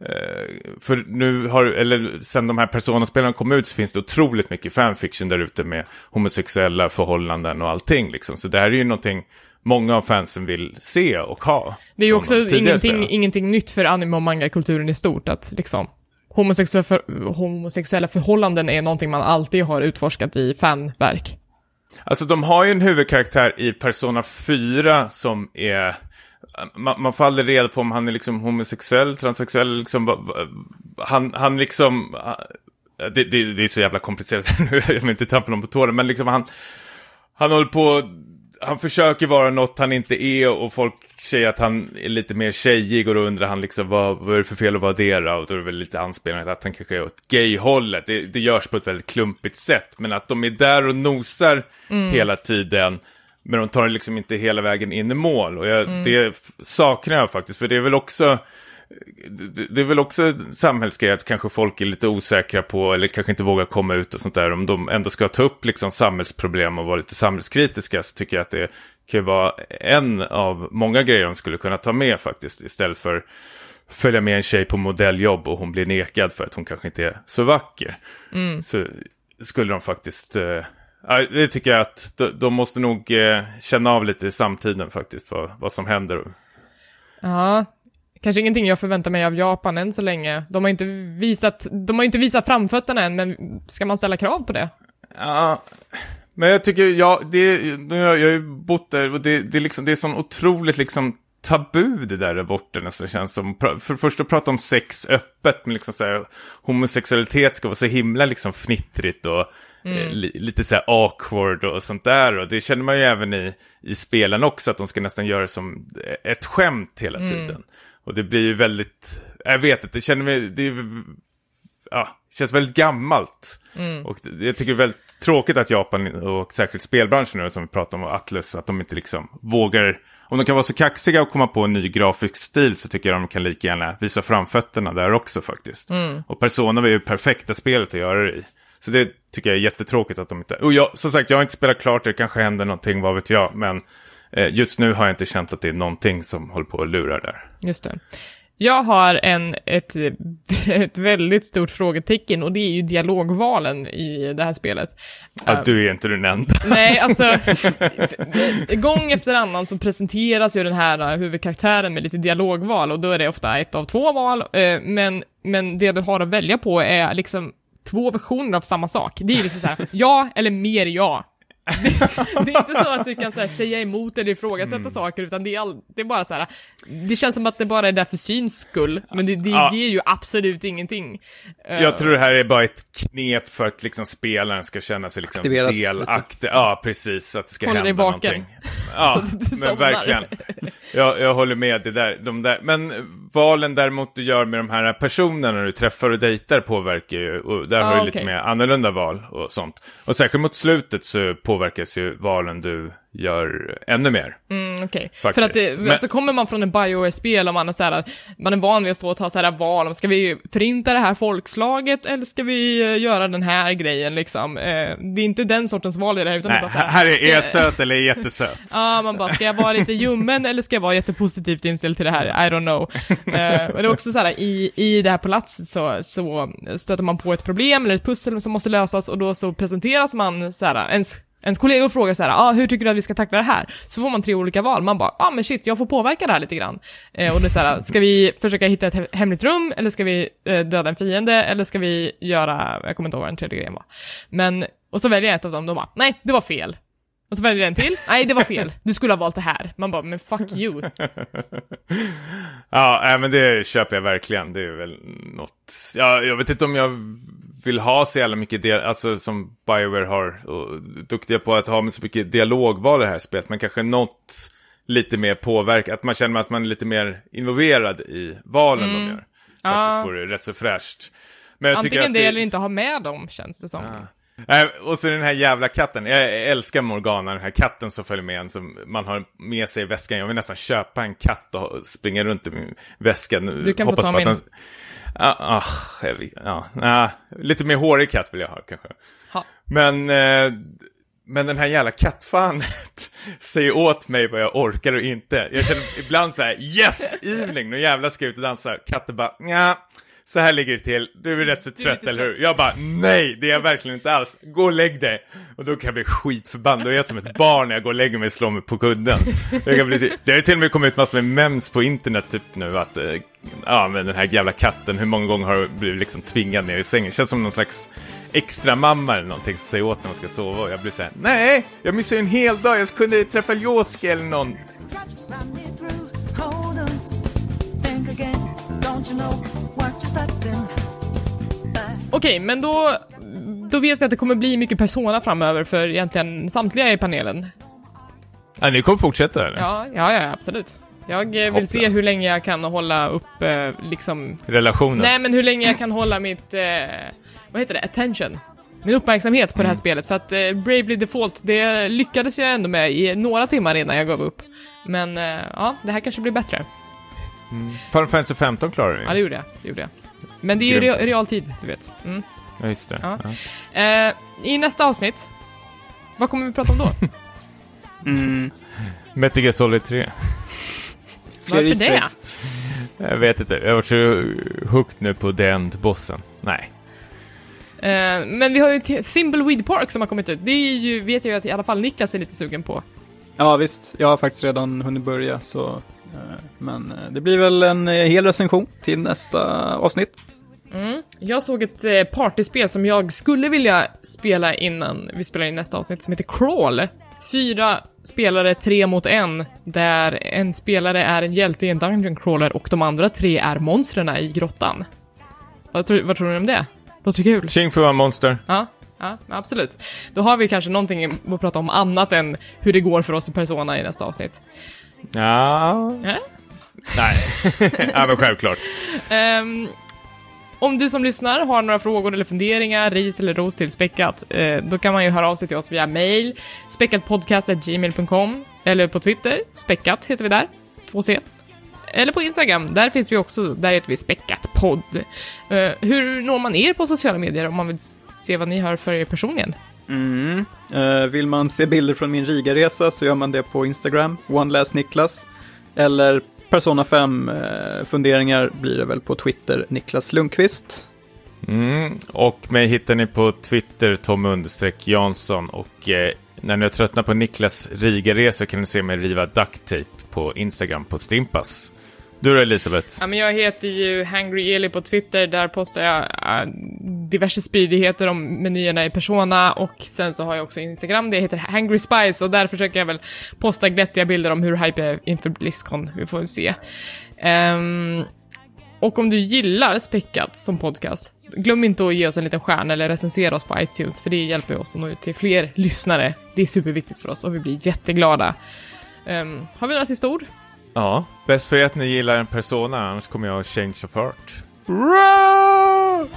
eh, för nu har, eller sen de här Persona-spelarna kom ut så finns det otroligt mycket fanfiction där ute med homosexuella förhållanden och allting liksom. Så det här är ju någonting många av fansen vill se och ha. Det är ju också ingenting, ingenting nytt för anime och manga-kulturen i stort, att liksom homosexuella, för, homosexuella förhållanden är någonting man alltid har utforskat i fanverk. Alltså de har ju en huvudkaraktär i Persona 4 som är... Man, man får aldrig reda på om han är liksom homosexuell, transsexuell, liksom... Han, han liksom... Det, det, det är så jävla komplicerat *laughs* nu, jag vill inte trampa någon på tårna, men liksom han... Han håller på... Han försöker vara något han inte är och folk säger att han är lite mer tjejig och då undrar han liksom vad, vad är det för fel att vara det då? Och då är det väl lite anspelning att han kanske är åt gay-hållet. Det, det görs på ett väldigt klumpigt sätt. Men att de är där och nosar hela tiden. Men de tar det liksom inte hela vägen in i mål. Och jag, det f- saknar jag faktiskt. För det är väl också... Det, är väl också samhällsgrej att kanske folk är lite osäkra på eller kanske inte vågar komma ut och sånt där. Om de ändå ska ta upp liksom samhällsproblem och vara lite samhällskritiska så tycker jag att det kan vara en av många grejer de skulle kunna ta med faktiskt. Istället för följa med en tjej på modelljobb och hon blir nekad för att hon kanske inte är så vacker. Så skulle de faktiskt eh, det tycker jag att de, de måste nog eh, känna av lite i samtiden faktiskt, vad, vad som händer. Ja, kanske ingenting jag förväntar mig av Japan än så länge. De har inte visat, de har inte visat framfötterna än, men ska man ställa krav på det? Ja, men jag tycker, ja, det, nu har jag ju bott där och det, det, är liksom, det är sån otroligt liksom tabu det där där borta nästan känns som. För det första att prata om sex öppet, men liksom så här, homosexualitet ska vara så himla liksom fnittrigt och eh, li, lite så här awkward och sånt där. Och det känner man ju även i, i spelen också, att de ska nästan göra som ett skämt hela tiden. Och det blir ju väldigt, jag vet inte, det känner mig, det är, ja, känns väldigt gammalt. Och det- jag tycker det är väldigt tråkigt att Japan och särskilt spelbranschen nu som vi pratar om och Atlus, att de inte liksom vågar, om de kan vara så kaxiga och komma på en ny grafisk stil så tycker jag de kan lika gärna visa framfötterna där också faktiskt. Och Persona var ju perfekta spelet att göra det i. Så det tycker jag är jättetråkigt att de inte... Och jag, som sagt, jag har inte spelat klart det, kanske händer någonting, vad vet jag. Men just nu har jag inte känt att det är någonting som håller på att lura där. Just det. Jag har en, ett, *laughs* ett väldigt stort frågetecken och det är ju dialogvalen i det här spelet. Att du är inte den enda. *laughs* Nej, alltså, *laughs* gång efter annan så presenteras ju den här uh, huvudkaraktären med lite dialogval och då är det ofta ett av två val, eh, men, men det du har att välja på är liksom två versioner av samma sak. Det är liksom så här, ja eller mer ja. Det, *laughs* det är inte så att du kan så här, säga emot eller ifrågasätta Mm. saker, utan det är, all, det är bara så här. det känns som att det bara är där för syns skull, men det, det Ja. ger ju absolut ingenting. Eh, Jag tror det här är bara ett knep för att liksom spelaren ska känna sig liksom Aktiveras lite. delaktig. Ja, precis. Att det ska Håller hända någonting. *laughs* Ja, Så att du inte men verkligen. Jag, jag håller med. Det där, de där. Men valen däremot du gör med de här personerna du träffar och dejtar påverkar ju. Och där har Ja, du lite okej. mer annorlunda val och sånt. Och särskilt mot slutet så påverkas ju valen du gör ännu mer. Mm, Okej. Faktiskt. För att det, Men- alltså kommer man från en Bioware-spel och man är, så här, man är van vid att stå och ta så här val, om ska vi förinta det här folkslaget eller ska vi eh, göra den här grejen liksom? Eh, det är inte den sortens val i det här, utan det är Nej, bara så här, här är ska- är söt eller är jättesöt? *laughs* Ja, man bara, ska jag vara lite ljummen eller ska jag vara jättepositivt inställd till det här? I don't know. Eh, och det är också så här, i, i det här palatset så, så stöter man på ett problem eller ett pussel som måste lösas och då så presenteras man så här, ens Ens kollegor frågar så här, ah, hur tycker du att vi ska tackla det här? Så får man tre olika val, man bara, ah men shit, jag får påverka det här lite grann. Eh, och det är så här, *laughs* ska vi försöka hitta ett hemligt rum, eller ska vi eh, döda en fiende, eller ska vi göra, jag kommer inte ihåg vad den tredje grejen var. Men, och så väljer jag ett av dem, de bara, nej, det var fel. Och så väljer jag en till. *laughs* Nej, det var fel. Du skulle ha valt det här. Man bara, men fuck you. *laughs* Ja, nej, men det köper jag verkligen. Det är väl något... Ja, jag vet inte om jag vill ha så jävla mycket, dia- alltså som Bioware har, och duktiga på att ha med så mycket dialogval i det här spelet, men kanske något lite mer påverkat, att man känner att man är lite mer involverad i valen de gör. Faktiskt Ja. vore det rätt så fräscht. Men jag Antingen att det eller inte ha med dem, känns det som. Nej, och så den här jävla katten. Jag älskar Morgana, den här katten som följer med en som man har med sig i väskan. Jag vill nästan köpa en katt och springa runt i min väska. Du kan få Hoppas ta på att min. den- Ah, ah, ah, lite mer hårig katt vill jag ha kanske. Ha. Men, eh, men den här jävla kattfanet *laughs* säger åt mig vad jag orkar och inte. Jag känner ibland så här, yes, evening, nu jävla ska jag ut och dansa. Katten bara, ja. Så här ligger det till, du är rätt så trött eller hur? Jag bara, nej, det är jag verkligen inte alls. Gå och lägg dig. Och då kan jag bli skitförbannad. Då är jag som ett barn när jag går och lägger mig och slår mig på kudden. Jag kan bli, det har ju till och med kommit ut massor med memes på internet typ nu att, eh, ja men den här jävla katten, hur många gånger har du blivit liksom tvingad ner i sängen? Känns som någon slags extra mamma eller någonting som säger åt när man ska sova. Och jag blir såhär, nej, jag missade ju en hel dag, jag kunde träffa Joski eller någon. Okej, men då, då vet vi att det kommer bli mycket Persona framöver för egentligen samtliga i panelen. Ja, ni kommer fortsätta eller? Ja, ja, ja, absolut. Jag eh, vill Hoppla. se hur länge jag kan hålla upp, eh, liksom... Relationen? Nej, men hur länge jag kan hålla mitt, eh, vad heter det, attention? Min uppmärksamhet på det här spelet, för att eh, Bravely Default, det lyckades jag ändå med i några timmar innan jag gav upp. Men, eh, ja, det här kanske blir bättre. Final Fantasy 15 klarar du Ja, det gjorde jag. Det gjorde jag. Men det är ju re- realtid, du vet. Mm. Ja, just det. Ja. Ja. Eh, I nästa avsnitt, vad kommer vi prata om då? *laughs* Mm. Metal Gear Solid 3. Fler Varför det? Jag vet inte, jag varit så hooked nu på The End-bossen. Nej. Eh, men vi har ju Thimbleweed Park som har kommit ut. Det är ju, vet jag ju att i alla fall Niklas är lite sugen på. Ja, visst. Jag har faktiskt redan hunnit börja, så... eh, Men det blir väl en hel recension till nästa avsnitt. Jag såg ett eh, partyspel som jag skulle vilja spela innan vi spelar in nästa avsnitt som heter Crawl. Fyra spelare, tre mot en, där en spelare är en hjälte i en dungeon crawler och de andra tre är monstren i grottan. Vad tror, vad tror ni om det? Låter kul. Tjing vara monster. Ja, ja, absolut. Då har vi kanske någonting att prata om annat än hur det går för oss i Persona i nästa avsnitt. Ja. Äh? Nej. *laughs* ja, men självklart. Ehm, om du som lyssnar har några frågor eller funderingar, ris eller ros till Späckat, eh, då kan man ju höra av sig till oss via mail, späckatpodcast.gmail.com, eller på Twitter, späckat heter vi där, 2C. Eller på Instagram, där finns vi också, där heter vi späckatpodd. Eh, hur når man er på sociala medier om man vill se vad ni har för er personligen? Mm. Eh, vill man se bilder från min Riga-resa så gör man det på Instagram, OneLastNiklas. Eller Persona 5-funderingar eh, blir det väl på Twitter, Niklas Lundqvist. Mm. Och mig hittar ni på Twitter, Tom understreck Jansson. Och eh, när ni har tröttnat på Niklas rigaresor kan ni se mig riva ducktape på Instagram på Stimpas. Du då Elisabeth? Ja, men jag heter ju Hangry Eli på Twitter, där postar jag äh, diverse spydigheter om menyerna i Persona och sen så har jag också Instagram, det heter Hangry Spice och där försöker jag väl posta glättiga bilder om hur hype är inför Blizzcon, vi får väl se. Um, och om du gillar Späckat som podcast, glöm inte att ge oss en liten stjärna eller recensera oss på iTunes, för det hjälper oss att nå ut till fler lyssnare. Det är superviktigt för oss och vi blir jätteglada. Um, har vi några sista ord? Ja, bäst för er att ni gillar en persona, annars kommer jag att change of heart. Surprise.